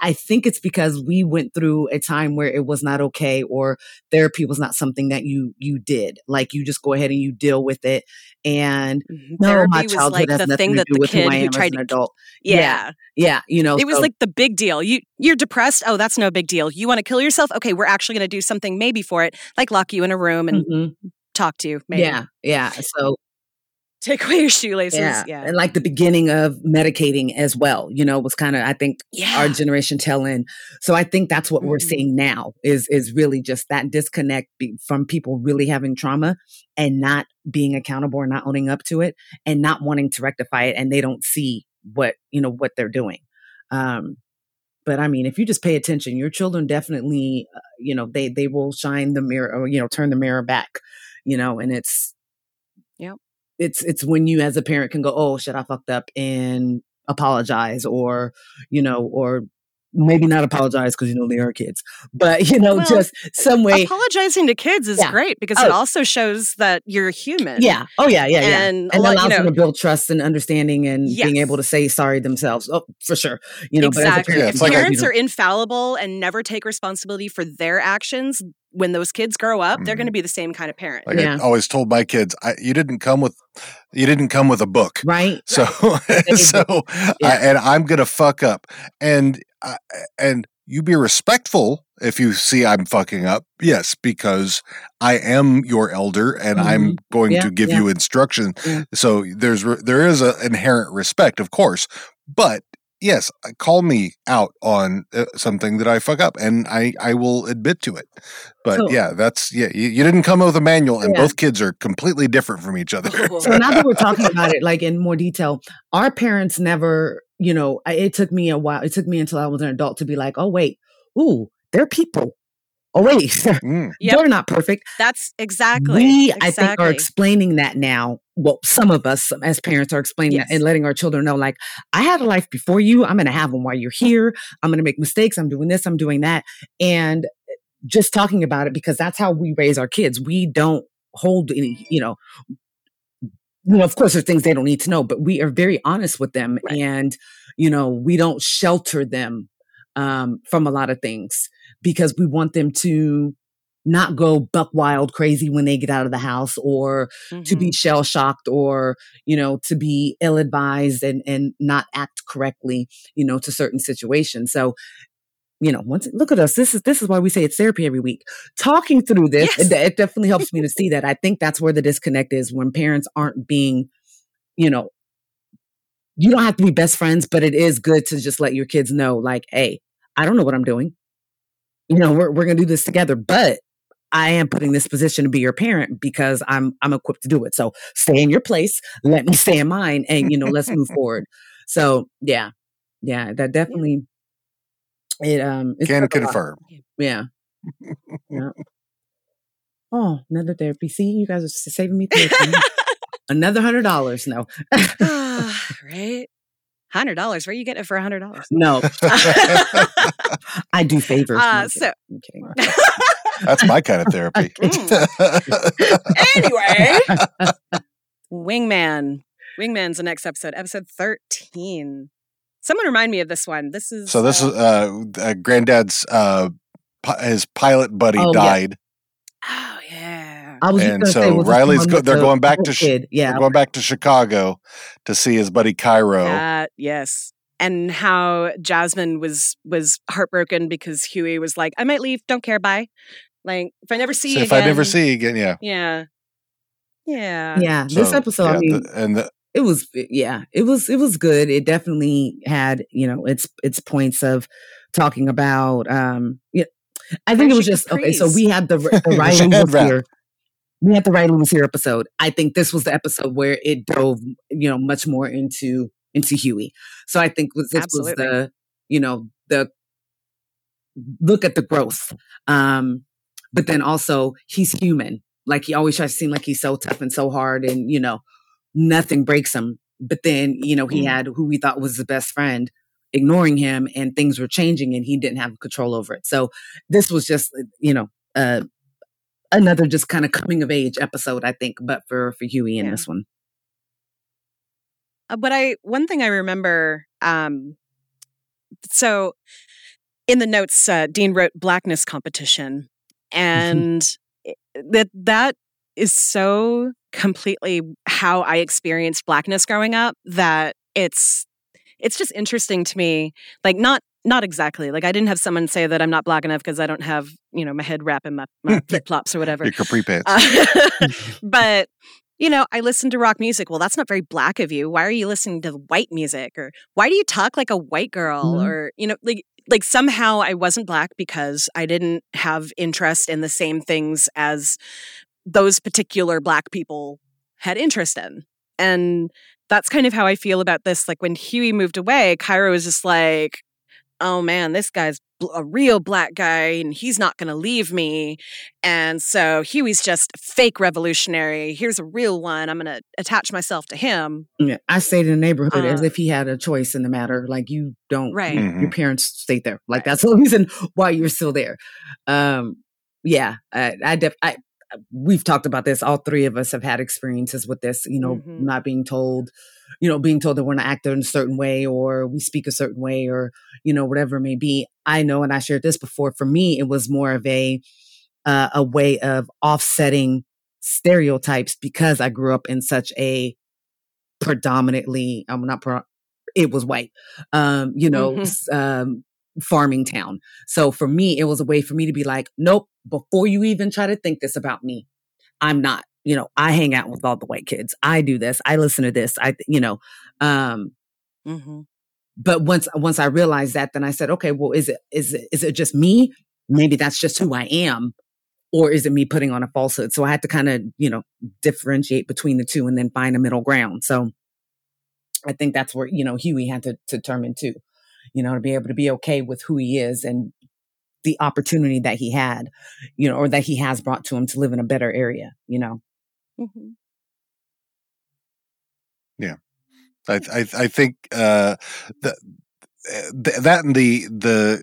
I think it's because we went through a time where it was not okay or therapy was not something that you you did. Like you just go ahead and you deal with it. And mm-hmm. no, therapy my childhood like has the thing that the kid who tried to adult. Yeah. yeah. yeah. you know. It was like the big deal. You you're depressed. Oh, that's no big deal. You want to kill yourself? Okay, we're actually going to do something maybe for it, like lock you in a room and mm-hmm. talk to you. Maybe. Yeah, yeah. So take away your shoelaces. Yeah. yeah. And like the beginning of medicating as well, you know, was kind of, I think yeah. our generation telling. So I think that's what mm-hmm. we're seeing now is, is really just that disconnect be, from people really having trauma and not being accountable or not owning up to it and not wanting to rectify it. And they don't see what, you know, what they're doing. Um, but I mean, if you just pay attention, your children definitely, uh, you know, they, they will shine the mirror or, you know, turn the mirror back, you know, and it's, Yep it's it's when you as a parent can go, oh shit, I fucked up and apologize, or you know, or maybe not apologize because you know they are kids, but you know, well, just some way. Apologizing to kids is yeah. great because oh. it also shows that you're human. Yeah. Oh yeah, yeah, yeah. And, and lot, allows you know, them to build trust and understanding and yes. being able to say sorry themselves. Oh, for sure. You know, exactly. Parent, if parents are infallible and never take responsibility for their actions, when those kids grow up, they're going to mm-hmm. be the same kind of parent. Like yeah. I always told my kids, I, you didn't come with, you didn't come with a book, right? So, so, yeah. I, and I'm going to fuck up, and and you be respectful if you see I'm fucking up. Yes, because I am your elder and mm-hmm. I'm going yeah, to give you instruction. So there's there is an inherent respect, of course, but yes, uh, call me out on uh, something that I fuck up, and I I will admit to it. But so, yeah, that's yeah. You, you, didn't come with a manual, and yeah. both kids are completely different from each other. so now that we're talking about it, like in more detail, our parents never, you know, it took me a while. It took me until I was an adult to be like, oh wait, ooh, they're people oh wait mm. yep. they're not perfect that's exactly we exactly. i think are explaining that now well some of us as parents are explaining yes. and letting our children know like i had a life before you. I'm going to have one while you're here. I'm going to make mistakes. I'm doing this. I'm doing that. And just talking about it because that's how we raise our kids. We don't hold any you know know, of course, there's things they don't need to know, but we are very honest with them, right. and you know, we don't shelter them um, from a lot of things because we want them to not go buck wild crazy when they get out of the house or mm-hmm. to be mm-hmm. shell shocked or you know to be ill advised and and not act correctly you know to certain situations so you know once look at us this is this is why we say it's therapy every week talking through this yes. it, it definitely helps me to see that i think that's where the disconnect is when parents aren't being you know you don't have to be best friends but it is good to just let your kids know like hey I don't know what I'm doing. You know, we're we're gonna do this together, but I am putting this position to be your parent because I'm I'm equipped to do it. So stay in your place, let me stay in mine, and you know, let's move forward. So yeah, yeah, that definitely it um can confirm. Yeah. yeah. Oh, another therapy. See, you guys are saving me another hundred dollars. No, right? Hundred dollars? Where are you getting it for a hundred dollars? No, I do favors. Uh, so, that's my kind of therapy. anyway, Wingman. Wingman's the next episode, episode thirteen. Someone remind me of this one. This is So this uh, is uh, uh granddad's uh pi- his pilot buddy Oh, yeah. died. Oh yeah. I was just And gonna say, so was Riley's one go- they're the going back to sh- kid? yeah, going back to Chicago to see his buddy Cairo. That yes. And how Jasmine was was heartbroken because Huey was like, I might leave, don't care, bye. Like if I never see so you if again. I never see you again, yeah. Yeah. Yeah. yeah. This episode, yeah, I mean, the- and the, it was yeah it was it was good it definitely had you know its its points of talking about um yeah i think it was Friendship just okay so we had the, the She riley was here we had the riley was here episode i think this was the episode where it dove you know much more into into huey so i think was- this Absolutely. was the you know the look at the growth um but then also he's human. Like he always tries to seem like he's so tough and so hard and you know nothing breaks him. But then you know he Mm. had who we thought was the best friend ignoring him and things were changing and he didn't have control over it. So this was just you know uh another just kind of coming of age episode i think but for for huey in Yeah. this one. Uh, but I one thing I remember um so in the notes uh, Dean wrote blackness competition and it- that that is so completely how I experienced blackness growing up that it's it's just interesting to me like not not exactly like I didn't have someone say that I'm not black enough because I don't have you know my head wrap in my, my flip flops or whatever your capri pants. uh, but you know, I listen to rock music. Well, that's not very black of you. Why are you listening to white music? Or why do you talk like a white girl? Mhm. Or you know, like like somehow I wasn't black because I didn't have interest in the same things as those particular black people had interest in. And that's kind of how I feel about this. Like when Huey moved away, Cairo was just like, oh man, this guy's a real black guy and he's not going to leave me. And so Huey's just fake revolutionary. Here's a real one. I'm going to attach myself to him. yeah i stayed in the neighborhood as Uh, if he had a choice in the matter like you don't Right. you- Mhm. your parents stayed there like Right. that's the reason why you're still there um yeah i i, def- I we've talked about this all three of us have had experiences with this you know Mhm. not being told you know being told that we're going to act in a certain way or we speak a certain way or you know whatever it may be. I know and i shared this before for me it was more of a uh, a way of offsetting stereotypes because i grew up in such a predominantly i'm not pro- it was white um you know Mhm. um farming town. So for me it was a way for me to be like nope before you even try to think this about me i'm not you know i hang out with all the white kids. I do this. I listen to this. I you know um Mm-hmm. but once once i realized that then i said okay well is it is it is it just me? Maybe that's just who i am or is it me putting on a falsehood? So i had to kind of you know differentiate between the two and then find a middle ground. So i think that's where you know huey had to, to determine too you know to be able to be okay with who he is and the opportunity that he had you know or that he has brought to him to live in a better area you know Mm-hmm. Yeah, I I, I think uh, that that and the the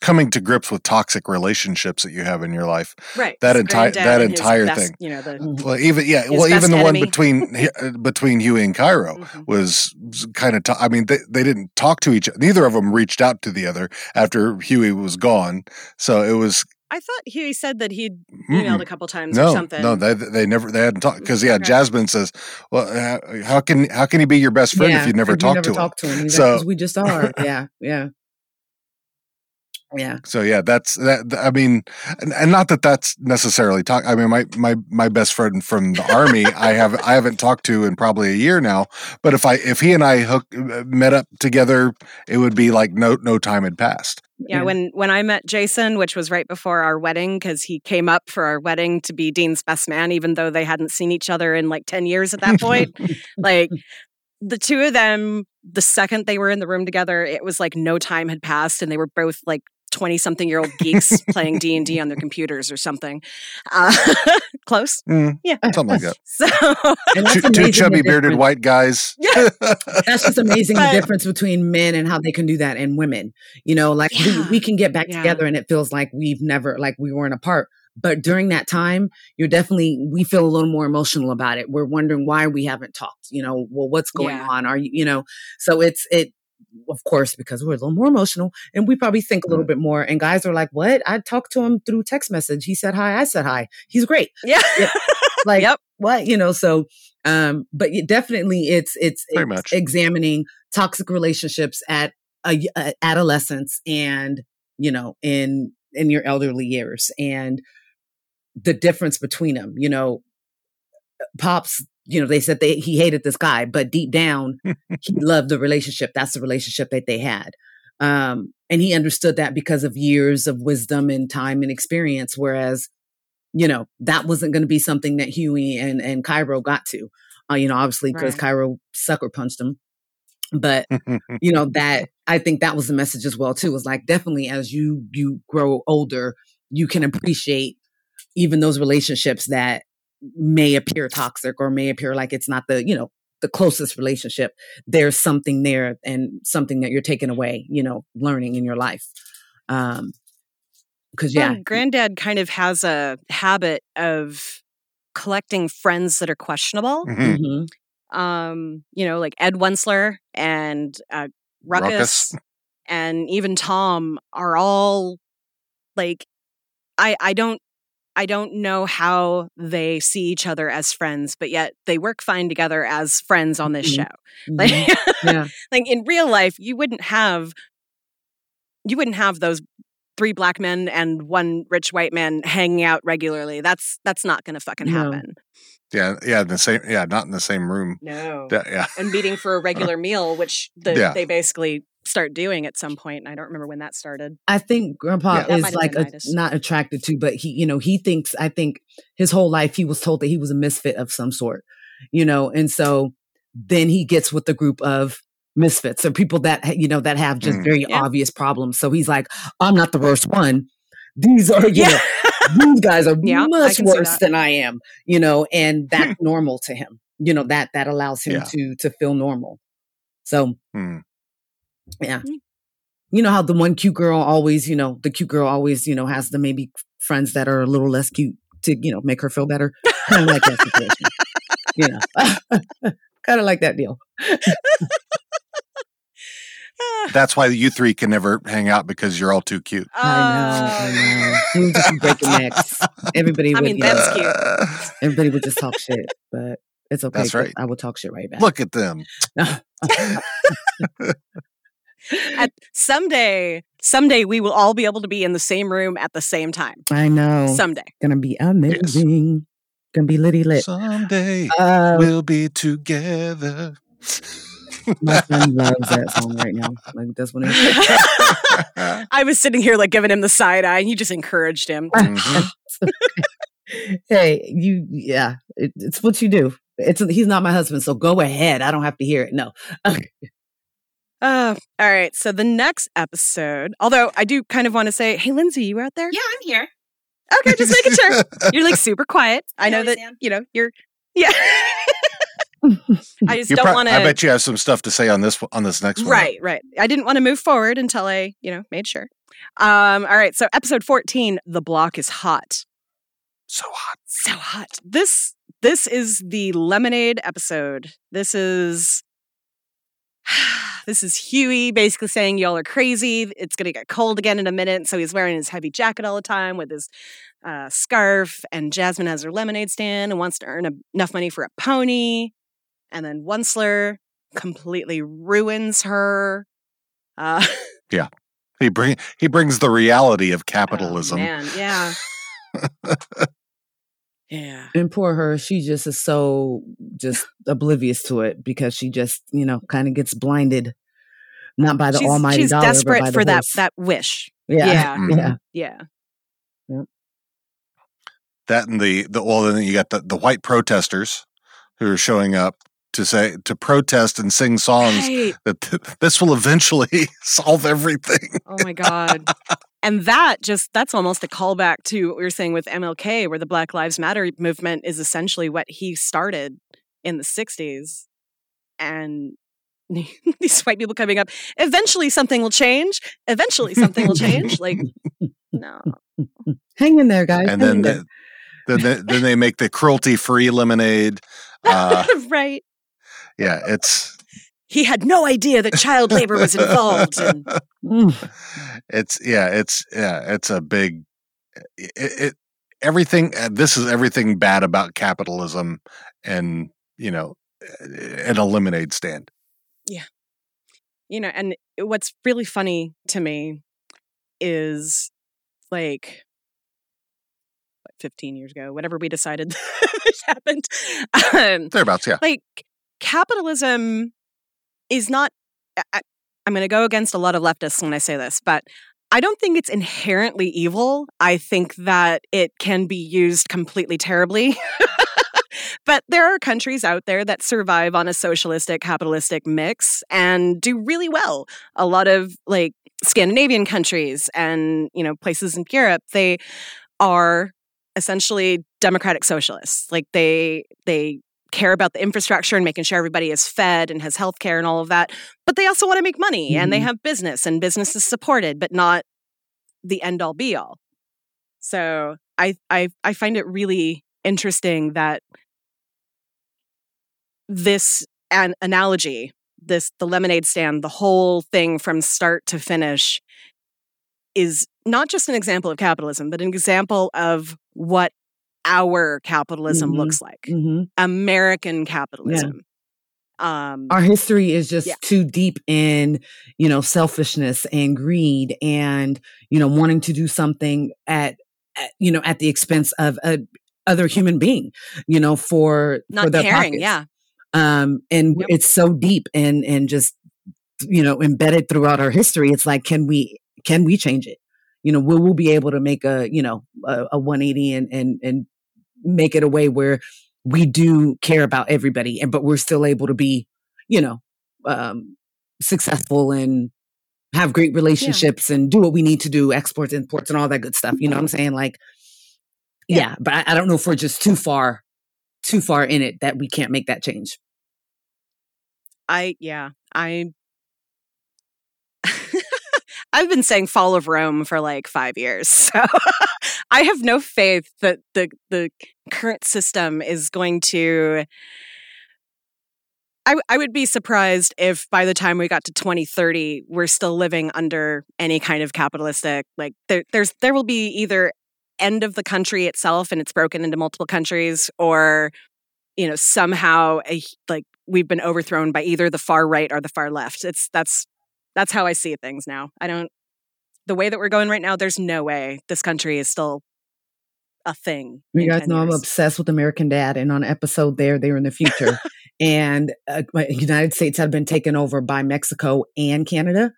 coming to grips with toxic relationships that you have in your life. Right. That entire- that entire best- thing. You know, the. Well, even yeah, well, even the one between uh, between Huey and Cairo Mhm. was kind of. T- I mean, they they didn't talk to each. Other. Neither of them reached out to the other after Huey was gone. So it was I thought he said that he'd mm-mm. emailed a couple times or something. no, they they never they hadn't talked because yeah, Okay. Jasmine says, well, how, how can how can he be your best friend if you never talk never to him? talk to him So- like, we just are yeah yeah yeah So yeah, that's that. I mean, and, and not that that's necessarily talk. I mean, my my my best friend from the army, I have I haven't talked to in probably a year now. But if I if he and I hook uh, met up together, it would be like no no time had passed. Yeah, when when I met Jason, which was right before our wedding, because he came up for our wedding to be Dean's best man, even though they hadn't seen each other in like ten years at that point. like the two of them, the second they were in the room together, it was like no time had passed, and they were both like twenty something year old geeks playing D and D on their computers or something. Uh, close, Mm, yeah. something like that. So Two, two chubby bearded white guys. Yeah. that's just amazing But- the difference between men and how they can do that and women you know like Yeah. we, we can get back Yeah. together and it feels like we've never like we weren't apart but during that time you're definitely we feel a little more emotional about it we're wondering why we haven't talked you know well what's going Yeah. on are you you know so it's it of course, because we're a little more emotional and we probably think a little bit more. And guys are like, what? I talked to him through text message. He said hi. I said hi. He's great. Yeah. Yeah. Like, Yep. what? You know, so, um, but it definitely it's, it's, Very it's much. examining toxic relationships at a, a adolescence and, you know, in, in your elderly years and the difference between them, you know, pops you know they said they he hated this guy but deep down he loved the relationship. That's the relationship that they had. Um and he understood that because of years of wisdom and time and experience whereas you know that wasn't going to be something that huey and and cairo got to. Uh, you know obviously because Right. cairo sucker punched him. But you know that i think that was the message as well too was like definitely as you you grow older you can appreciate even those relationships that may appear toxic or may appear like it's not the you know the closest relationship there's something there and something that you're taking away you know learning in your life um because yeah Well, granddad kind of has a habit of collecting friends that are questionable. Mhm. mhm. Um, you know, like Ed Wuncler and uh, Ruckus, Ruckus. and even Tom are all like I I don't I don't know how they see each other as friends, but yet they work fine together as friends on this Mhm. show. Like, yeah like in real life, you wouldn't have you wouldn't have those three black men and one rich white man hanging out regularly. That's that's not going to fucking No. happen. Yeah, yeah, in the same. Yeah, not in the same room. No. Yeah, yeah. and meeting for a regular meal, which the, Yeah. they basically start doing at some point. And I don't remember when that started. I think grandpa Yeah. That is might have like a, not attracted to, but he, you know, he thinks, I think his whole life he was told that he was a misfit of some sort, you know, and so then he gets with the group of misfits or people that, you know, that have just Mm. very Yeah. obvious problems. So he's like, I'm not the worst one. These are, you Yeah. know, these guys are Yeah, much worse than I am, you know, and that's normal to him, you know, that, that allows him Yeah. to, to feel normal. So Hmm. Yeah. Mm. You know how the one cute girl always, you know, the cute girl always, you know, has the maybe friends that are a little less cute to, you know, make her feel better. Kind of like that situation. you know, kind of like that deal. That's why you three can never hang out because you're all too cute. I know, I know. We would just be breaking necks. Everybody I would, mean, you know, that's cute. Uh, everybody would just talk shit, but it's okay. That's 'cause right. I will talk shit right back. Look at them. At someday, someday we will all be able to be in the same room at the same time. I know. Someday. Gonna be amazing. Gonna be litty lit. Someday Uh, we'll be together. my son loves that song right now. Like that's what it I was sitting here like giving him the side eye, and you just encouraged him. Mhm. hey, you, yeah, it, it's what you do. It's he's not my husband, so go ahead. I don't have to hear it. No, Uh, all right. So the next episode, although I do kind of want to say, hey, Lindsay, you out there? Yeah, I'm here. Okay, just making sure. You're like super quiet. I I know that, am. you know, you're, yeah. I just You don't prob- want to. I bet you have some stuff to say on this on this next one. Right, right. I didn't want to move forward until I, you know, made sure. Um, all right. So episode 14, The Block is Hot. So hot. so hot. This this is the lemonade episode. This is this is Huey basically saying y'all are crazy. It's gonna get cold again in a minute. So he's wearing his heavy jacket all the time with his uh, scarf. And Jasmine has her lemonade stand and wants to earn a, enough money for a pony. And then Wuncler completely ruins her. Uh, yeah. He bring he brings the reality of oh, capitalism. man, yeah. yeah. and poor her, she just is so just oblivious to it because she just you know kind of gets blinded, not by the she's, almighty she's dollar, but desperate by the for that horse. that wish. yeah, yeah. Mhm. yeah. Yeah. that and the the well then you got the, the white protesters who are showing up to say to protest and sing songs Right. that th- this will eventually solve everything. Oh my god. And that just that's almost a callback to what we were saying with MLK where the Black Lives Matter movement is essentially what he started in the 60s and these white people coming up eventually something will change. Eventually something will change. Like no. Hang in there, guys. and hang then the, then they, then they make the cruelty free lemonade. Uh, right. Yeah, it's he had no idea that child labor was involved. And, Mm. it's yeah, it's yeah, it's a big it, it everything uh, this is everything bad about capitalism and you know an lemonade stand. Yeah, you know, and what's really funny to me is like 15 years ago, whatever we decided this happened. Um, Thereabouts, yeah. like capitalism is not I, i'm going to go against a lot of leftists when i say this but i don't think it's inherently evil. I think that it can be used completely terribly. But there are countries out there that survive on a socialistic capitalistic mix and do really well. A lot of like scandinavian countries and you know places in europe they are essentially democratic socialists. Like they they care about the infrastructure and making sure everybody is fed and has health care and all of that. But they also want to make money and they Mhm. have business and business is supported, but not the end all be all. So I I I find it really interesting that this an analogy, this the lemonade stand, the whole thing from start to finish is not just an example of capitalism, but an example of what our capitalism Mhm. looks like. Mhm. American capitalism. Um, Our history is just Yeah. too deep in, you know, selfishness and greed and, you know, wanting to do something at, at you know, at the expense of a other human being, you know, for for not their caring. pockets. Yeah. um and Yep. it's so deep and and just you know embedded throughout our history it's like can we can we change it you know will we be able to make a you know a, a 180 and and and make it a way where we do care about everybody and but we're still able to be you know um successful and have great relationships and do what we need to do exports imports and all that good stuff you know what i'm saying? Like yeah, Yeah. but I, I don't know if we're just too far too far in it that we can't make that change. I yeah, I I've been saying fall of Rome for like 5 years. So I have no faith that the the current system is going to I, I would be surprised if by the time we got to 2030 we're still living under any kind of capitalistic like there there's there will be either end of the country itself and it's broken into multiple countries or you know somehow a, like we've been overthrown by either the far right or the far left it's that's that's how i see things now i don't the way that we're going right now there's no way this country is still a thing You guys 10 know I'm obsessed with American Dad, and on an episode there, they're in the future, and uh, United States had been taken over by Mexico and Canada.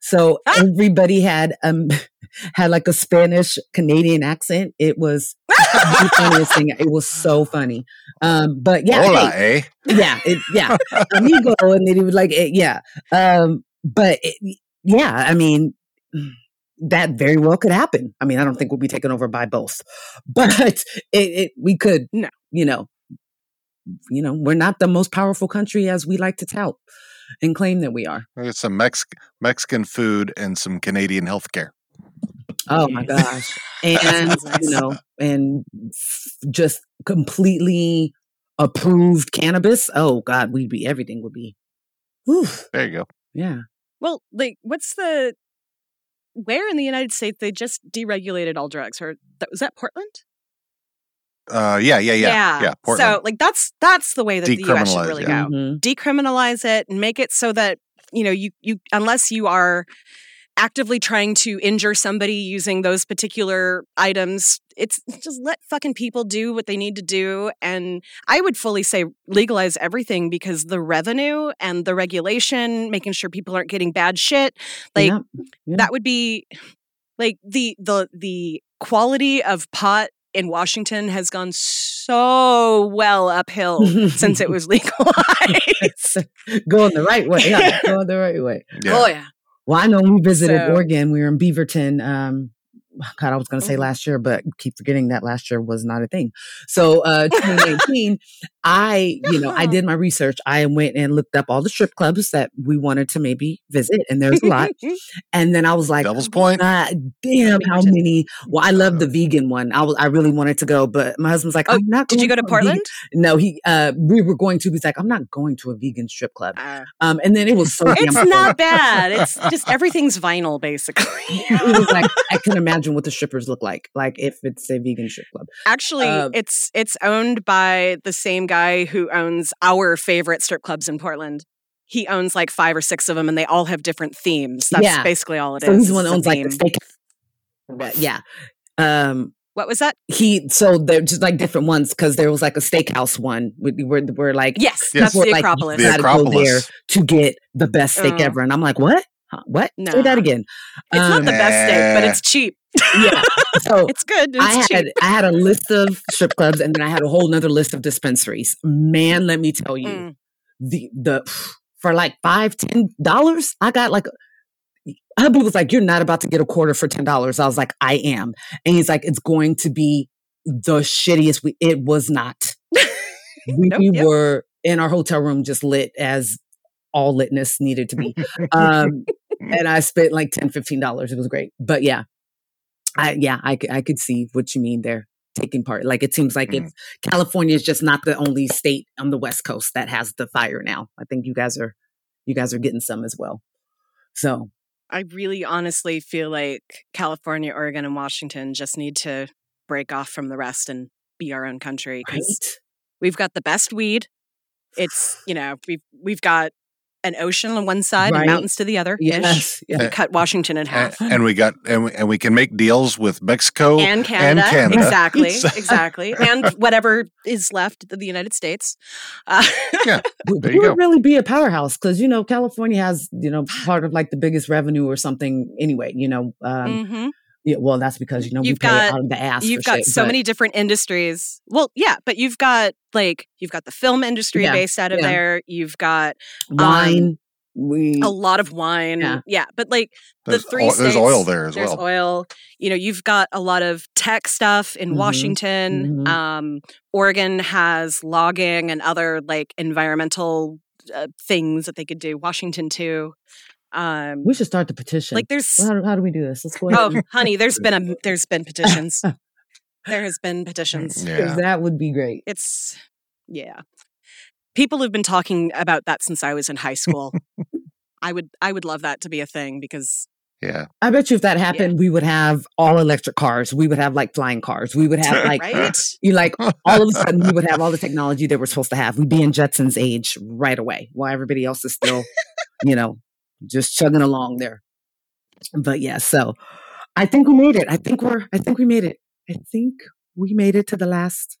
So Ah! everybody had um had like a Spanish Canadian accent. It was the funniest thing. It was so funny. Um, but yeah, Hola, hey, eh? yeah, it, yeah, amigo, and then he was like, eh, yeah, um, but it, yeah, I mean, that very well could happen. I mean, I don't think we'll be taken over by both, but it, it we could, No. you know, you know, we're not the most powerful country as we like to tout and claim that we are. We got some Mex- Mexican food and some Canadian healthcare. Oh my gosh, and you know, and just completely approved cannabis. Oh God, we'd be everything would be. Whew, There you go. yeah. Well like what's the where in the united states they just deregulated all drugs or that, was that portland Uh, yeah, yeah, yeah, yeah. Portland. so like that's that's the way that the us should really yeah. go Mhm. decriminalize it and make it so that you know you you unless you are actively trying to injure somebody using those particular items it's just let fucking people do what they need to do and i would fully say legalize everything because the revenue and the regulation making sure people aren't getting bad shit like Yeah, yeah. that would be like the the the quality of pot in washington has gone so well uphill since it was legalized going the right way. Yeah, going the right way. yeah. Oh yeah. Well, I know we visited So- Oregon. We were in Beaverton. Um, God, I was going to say Mhm. last year, but keep forgetting that last year was not a thing. So, uh, 2019, I, you know, I did my research. I went and looked up all the strip clubs that we wanted to maybe visit, and there's a lot. And then I was like, Devil's Point. God damn, how many? Well, I love the vegan one. I was, I really wanted to go, but my husband's like, Oh, I'm not. Did you go to a vegan-" Portland? No, he. Uh, we were going to. He's like, I'm not going to a vegan strip club. Uh, Um, and then it was so. it's not bad. It's just everything's vinyl, basically. it was like I can imagine what the strippers look like, like if it's a vegan strip club. Actually, Um, it's it's owned by the same guy who owns our favorite strip clubs in Portland. He owns like five or six of them, and they all have different themes. That's Yeah. basically all it is. So he's the one that the owns like the theme. steak. Yeah. Um, What was that? he so they're just like different ones because there was like a steakhouse one where where, where like Yes, Yes. that's We're the like- Acropolis. The you gotta go there to get the best steak Oh. ever, and I'm like, what? Huh, what? Say No. that again. It's not Um, the best steak, but it's cheap. yeah. So It's good. It's I had cheap. I had a list of strip clubs, and then I had a whole nother list of dispensaries. Man, let me tell you, Mm. the the for like five ten dollars, I got like. Hubby was like, "You're not about to get a quarter for ten dollars." I was like, "I am," and he's like, "It's going to be the shittiest." We it was not. we Nope, yep. were in our hotel room, just lit as all litness needed to be, um, and I spent like 10 dollars. It was great, but yeah, I yeah, I could see what you mean there. Taking part, like it seems like Mm. it's California is just not the only state on the West Coast that has the fire now. I think you guys are you guys are getting some as well. So I really honestly feel like California, Oregon, and Washington just need to break off from the rest and be our own country right, because we've got the best weed. It's you know we've we've got an ocean on one side Right. and mountains to the other. ish. yes, yeah. We cut Washington in half. and we got and we, and we can make deals with Mexico and Canada, Canada. exactly, exactly, and whatever is left of the United States. Uh, We There you would go. really be a powerhouse because you know California has you know part of like the biggest revenue or something anyway. You know, um, mhm. Yeah, well that's because you know You've pay got- out of the ass. You've got shit, so but- many different industries. Well, yeah, but you've got like you've got the film industry Yeah, based out of yeah. there. You've got wine. we a lot of wine. Yeah. Yeah, but like the There's, three oil, there's states, oil there as there's well. oil. You know, you've got a lot of tech stuff in Mhm, Washington. mhm. Um, Oregon has logging and other like environmental uh, things that they could do. Washington too. Um, we should start the petition. like there's Well, how, do- how do we do this? Let's go ahead. oh and- honey, there's been a there's been petitions. there has been petitions. Yeah. that would be great. It's yeah. People have been talking about that since I was in high school. I would I would love that to be a thing because Yeah. I bet you if that happened, we would have all electric cars. We would have like flying cars. We would have like right? you like all of a sudden we would have all the technology that we're supposed to have. We'd be in Jetson's age right away, while everybody else is still, you know, just chugging along there. But yeah, so I think we made it. I think we're. I think we made it. I think we made it to the last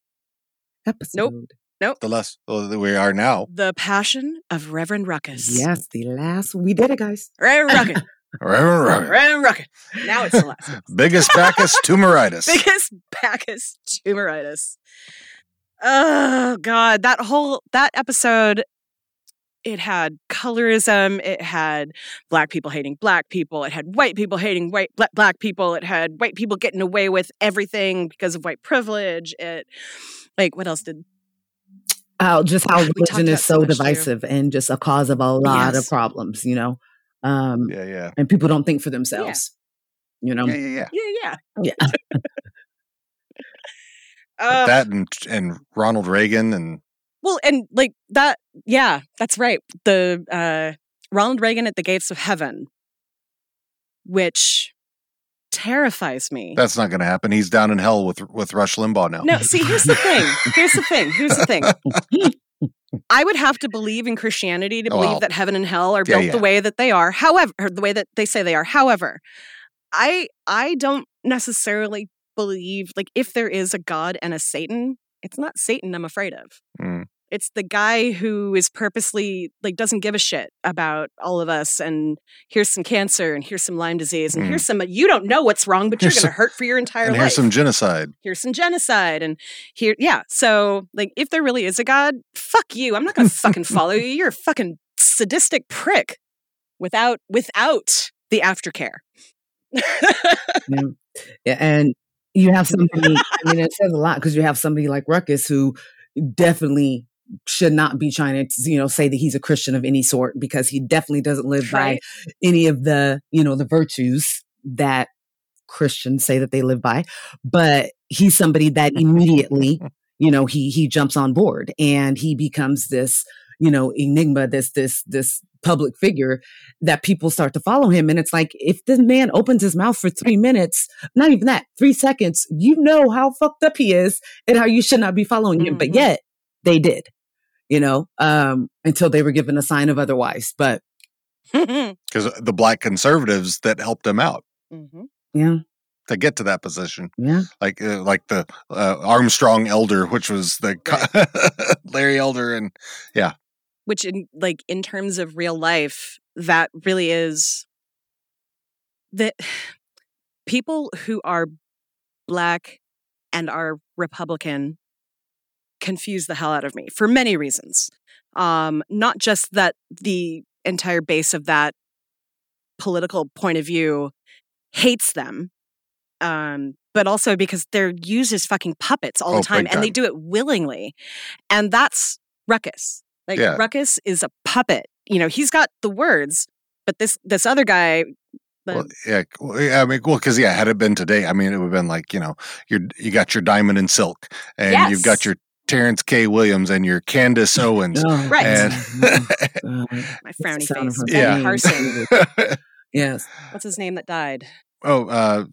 episode. Nope. Nope. The less well, oh, we are now. The Passion of Reverend Ruckus. Yes, the last. We did it, guys. Reverend Ruckus. Reverend Ruckus. Reverend Ruckus. Now it's the last. Biggest Bacchus tumoritis. Biggest Bacchus tumoritis. Oh God, that whole that episode. It had colorism. It had black people hating black people. It had white people hating white black, black people. It had white people getting away with everything because of white privilege. It like what else did How just how religion is so so much, too. divisive and just a cause of a lot Yes. of problems. You know, um, yeah, yeah. and people don't think for themselves. You know, Yeah, yeah, yeah. yeah yeah yeah. Uh, that and and Ronald Reagan and Well, and like that, yeah, that's right. The uh, Ronald Reagan at the gates of heaven, which terrifies me. that's not going to happen. He's down in hell with with Rush Limbaugh now. No, see, here's the thing. Here's the thing. Here's the thing. I would have to believe in Christianity to believe Well, that heaven and hell are yeah, built yeah. the way that they are. However, the way that they say they are. However, I I don't necessarily believe like if there is a God and a Satan, it's not Satan I'm afraid of. Mm. It's the guy who is purposely like doesn't give a shit about all of us and here's some cancer and here's some Lyme disease and Mm. here's some you don't know what's wrong, but you're gonna hurt for your entire and life here's some genocide. here's some genocide and here yeah so like if there really is a god fuck you i'm not gonna fucking follow you you're a fucking sadistic prick without without the aftercare Yeah. Yeah, and you have somebody. I mean, it says a lot because you have somebody like Ruckus who definitely should not be trying to you know say that he's a christian of any sort because he definitely doesn't live right. by any of the you know the virtues that christians say that they live by but he's somebody that immediately you know he he jumps on board and he becomes this you know enigma this this this public figure that people start to follow him and it's like if this man opens his mouth for 3 minutes not even that 3 seconds you know how fucked up he is and how you should not be following him mm-hmm. but yet they did you know, um, until they were given a sign of otherwise. But because the black conservatives that helped him out, mm-hmm. yeah, to get to that position, yeah, like uh, like the uh, Armstrong Elder, which was the right. Larry Elder, and yeah, which in like in terms of real life, that really is that people who are black and are Republican confuse the hell out of me for many reasons. Um, not just that the entire base of that political point of view hates them, um, but also because they're used as fucking puppets all oh, the time, and they do it willingly, and that's Ruckus. Like yeah. Ruckus is a puppet. You know, he's got the words, but this this other guy well, yeah, I mean, well, because yeah, had it been today, I mean, it would have been like you know, you you got your diamond and silk, and yes. you've got your Terrence K. Williams and your Candace Owens. Oh, right. And uh, My frowny face. Yeah. Carson. yes. What's his name that died? Oh, uh,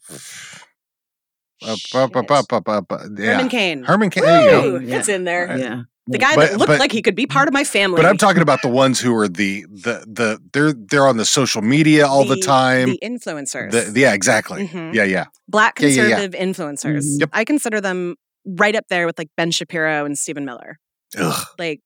uh, yeah. Herman Cain. Herman Cain. There you go. Yeah. It's in there. Yeah. The guy but, that looked but, like he could be part of my family. But I'm talking about the ones who are the the the they're they're on the social media all the, the time. The influencers. The, yeah, exactly. Mm-hmm. Yeah, yeah. Black conservative yeah, yeah, influencers. Mm-hmm. Yep. I consider them right up there with like Ben Shapiro and Stephen Miller. Ugh. Like,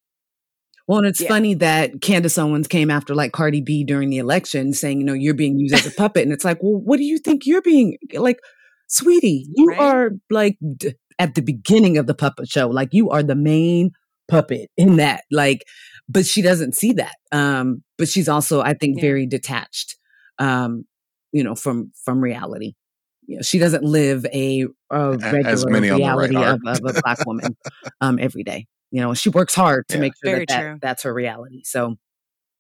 well, and it's yeah. funny that Candace Owens came after like Cardi B during the election saying, you know, you're being used as a puppet. And it's like, well, what do you think you're being like, sweetie? You right? are like d- at the beginning of the puppet show. Like, you are the main puppet in that. Like, but she doesn't see that. Um, but she's also, I think, yeah. very detached, um, you know, from from reality you know, she doesn't live a, a regular reality right of, of, a black woman um, every day. You know, she works hard to yeah. make sure that, that, that's her reality. So,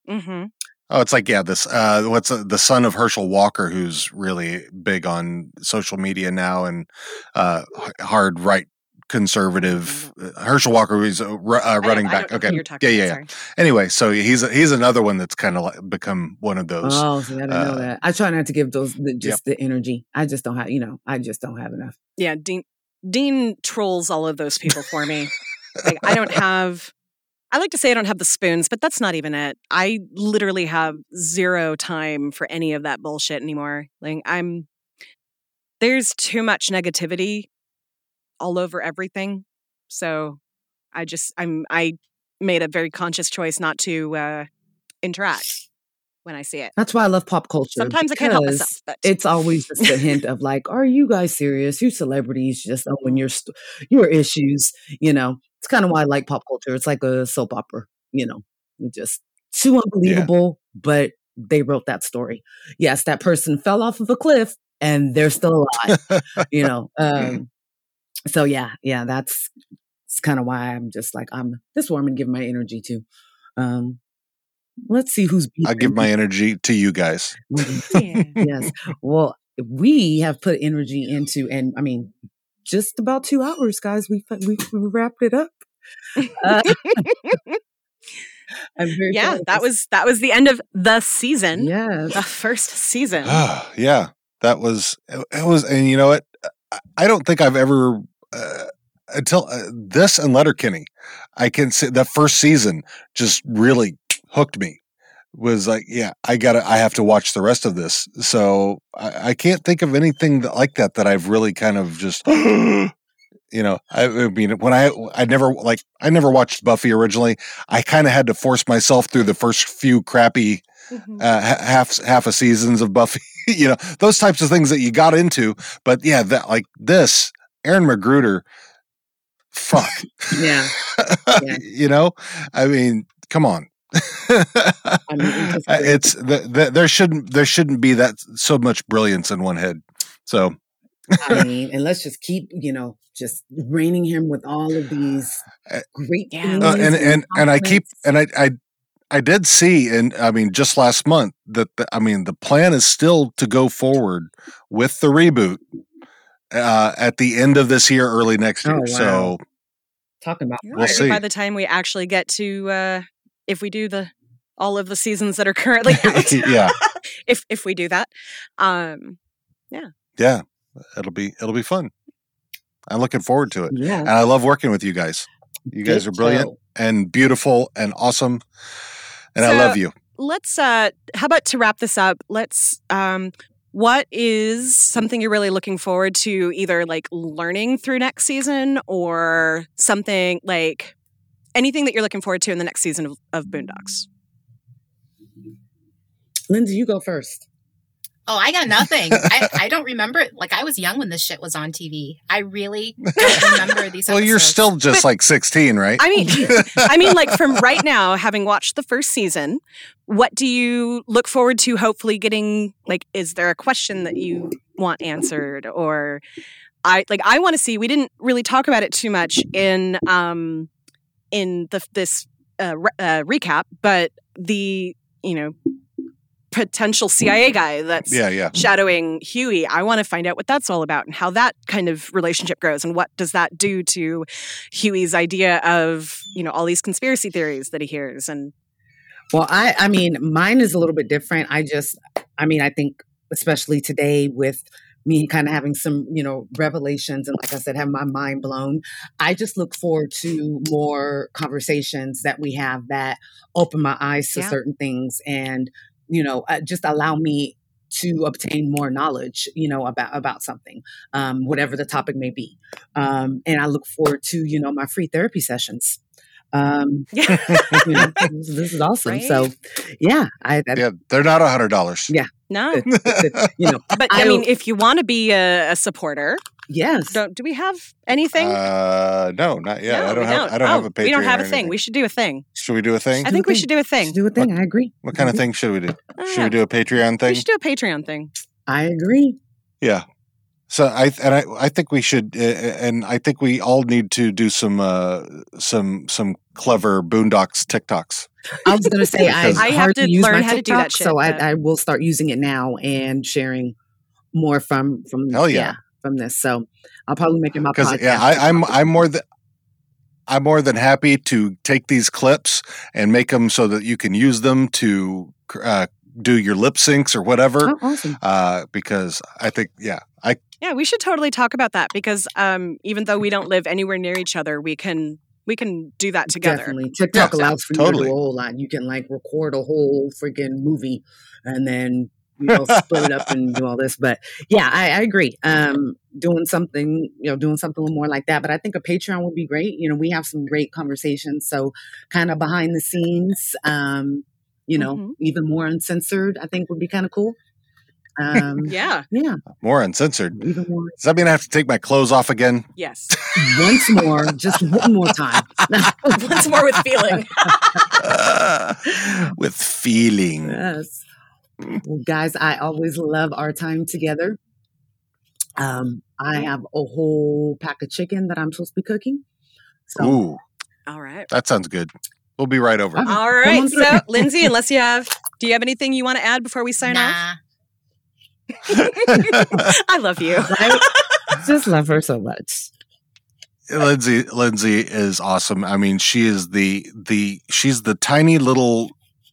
mm-hmm. oh, it's like yeah, this uh, what's uh, the son of Herschel Walker, who's really big on social media now and uh, hard right conservative uh, Herschel Walker who's uh, uh running back. Okay, yeah, yeah, yeah. Anyway, so he's he's another one that's kind of like become one of those. Oh, see, I didn't uh, know that. I try not to give those the, just yep. the energy. I just don't have, you know, I just don't have enough. Yeah, Dean Dean trolls all of those people for me. like I don't have. I like to say I don't have the spoons, but that's not even it. I literally have zero time for any of that bullshit anymore. Like I'm there's too much negativity all over everything. So I just I'm I made a very conscious choice not to uh, interact when I see it. That's why I love pop culture. Sometimes I can't help myself. But. It's always just a hint of like, are you guys serious? You celebrities just own your st- your issues. You know, it's kind of why I like pop culture. It's like a soap opera. You know, just too unbelievable, yeah. but they wrote that story. Yes, that person fell off of a cliff and they're still alive. you know, um, so yeah, yeah, that's, that's kind of why I'm just like, I'm this woman give my energy to. Um, let's see who's. I give my energy to you guys. yes. Well, we have put energy into, and I mean, just about two hours, guys. We we, we wrapped it up. Uh, yeah, that was that was the end of the season. Yeah, the first season. Ah, yeah, that was it was, and you know what? I don't think I've ever uh, until uh, this and Letterkenny, I can say the first season just really hooked me. Was like, yeah, I gotta, I have to watch the rest of this. So I, I can't think of anything that, like that that I've really kind of just, you know, I, I, mean, when I, I never like, I never watched Buffy originally. I kind of had to force myself through the first few crappy mm-hmm. uh, half half a seasons of Buffy. you know, those types of things that you got into. But yeah, that like this, Aaron McGruder, fuck. Yeah. yeah. you know, I mean, come on. I mean, it's the, the, there shouldn't there shouldn't be that so much brilliance in one head. So I mean, and let's just keep, you know, just raining him with all of these Uh, great Yeah. Uh, and and and I keep and I I I did see and I mean just last month that the, I mean the plan is still to go forward with the reboot uh, at the end of this year, early next year. Oh, wow. So talking about We'll Maybe see. by the time we actually get to uh if we do the all of the seasons that are currently out. yeah, if if we do that. Um yeah, Yeah. it'll be it'll be fun. I'm looking forward to it, yeah, and I love working with you guys. You guys good are brilliant show. and beautiful and awesome, and I love you. let's uh how about to wrap this up let's um what is something you're really looking forward to either like learning through next season or something like anything that you're looking forward to in the next season of, of boondocks Lindsay, you go first. Oh, I got nothing. I, I don't remember. it. Like I was young when this shit was on TV. I really don't remember these. Well, you're still just But- like 16, right? i mean i mean like from right now having watched the first season what do you look forward to hopefully getting like is there a question that you want answered or i like i want to see we didn't really talk about it too much in um in the this uh, re- uh recap but the you know potential cia guy that's yeah, yeah. shadowing Huey. I want to find out what that's all about and how that kind of relationship grows and what does that do to Huey's idea of, you know, all these conspiracy theories that he hears and Well, I I mean, mine is a little bit different. I just I mean, I think especially today with me kind of having some, you know, revelations and like I said, have my mind blown. I just look forward to more conversations that we have that open my eyes to Yeah. certain things and, you know, uh, just allow me to obtain more knowledge, you know, about about something, um, whatever the topic may be. Um, and I look forward to, you know, my free therapy sessions. Um, yeah. you know, this, this is awesome. Right? So, yeah, I, I Yeah, they're not a hundred dollars. Yeah. no. you know, But I, I- mean, if you want to be a, a supporter, yes, don't do we have anything? Uh, no, not yet. No, I don't we have. I don't oh, have a Patreon. We don't have a thing. We should do a thing. Should we do a thing? I think a we should do a thing. Should do a thing. I agree. What kind of thing should we do? Oh, Should we do a Patreon thing? We should do a Patreon thing. I agree. Yeah. So I and I I think we should uh, and I think we all need to do some uh some some clever boondocks TikToks. I was going to say I, I have hardly to learn my how to do that shit, so but- I, I will start using it now and sharing more from from Hell yeah. From this. So I'll probably make it my Because podcast. yeah, I, I'm I'm more than I'm more than happy to take these clips and make them so that you can use them to uh, do your lip syncs or whatever. Oh, awesome. Uh, because I think yeah, I Yeah, we should totally talk about that because um, even though we don't live anywhere near each other, we can we can do that together. Definitely. TikTok Yeah, allows for you to do a whole lot. You can like record a whole freaking movie and then you know split it up and do all this. But yeah, I, I agree. Um, doing something, you know, doing something a little more like that. But I think a Patreon would be great. You know, we have some great conversations. So kind of behind the scenes, um, you know, Mhm. even more uncensored, I think would be kind of cool. Um, Yeah. yeah, more uncensored. even more. Does that mean I have to take my clothes off again? Yes. Once more, just one more time. Once more with feeling. With feeling. Yes. Well, guys, I always love our time together. Um, I have a whole pack of chicken that I'm supposed to be cooking. So Ooh, All right. that sounds good. We'll be right over. Okay. All Come right. So, Lindsay, unless you have, do you have anything you want to add before we sign off? I love you. I just love her so much. Lindsay Lindsay is awesome. I mean, she is the the she's the tiny little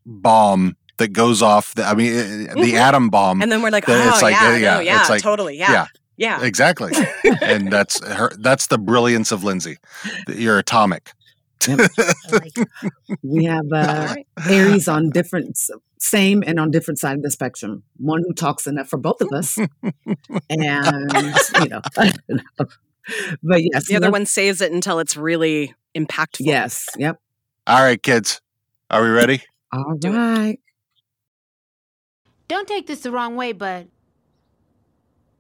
bomb that goes off. The, I mean, uh, the Mhm. atom bomb. And then we're like, Then oh, it's like, yeah, uh, no, yeah, yeah, it's like- totally. Yeah. yeah. Yeah. exactly, and that's her. That's the brilliance of Lindsay. You're atomic. I like. We have All uh. Aries on different, same and on different side of the spectrum. One who talks enough for both of us, and you know, but yes, The other love- one saves it until it's really impactful. yes, yep. All right, kids, are we ready? All Do it. right. Don't take this the wrong way, but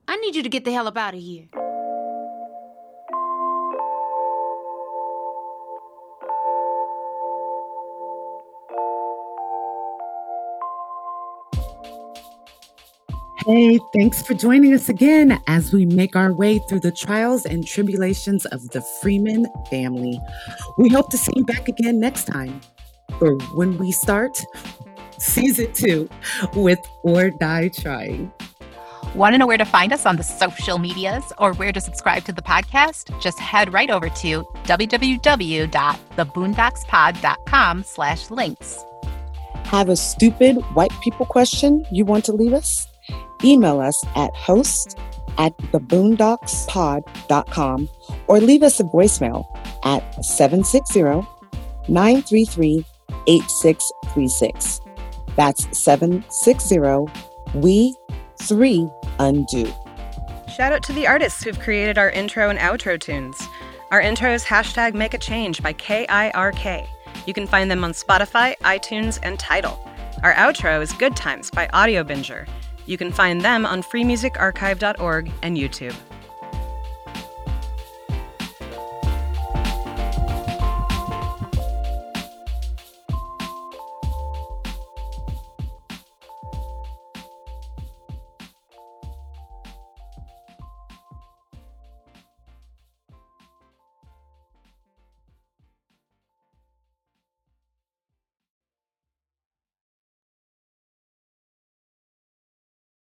I need you to get the hell up out of here. Hey, thanks for joining us again as we make our way through the trials and tribulations of the Freeman family. We hope to see you back again next time Or when we start season two with Or Die Trying. Want to know where to find us on the social medias or where to subscribe to the podcast? Just head right over to www.theboondockspod.com slash links. Have a stupid white people question you want to leave us? Email us at host at theboondockspod.com or leave us a voicemail at 760 933 8636. That's 760 We 3 Undo. Shout out to the artists who've created our intro and outro tunes. Our intro is hashtag Make a Change by KIRK. You can find them on Spotify, iTunes, and Tidal. Our outro is Good Times by Audiobinger. You can find them on freemusicarchive.org and YouTube.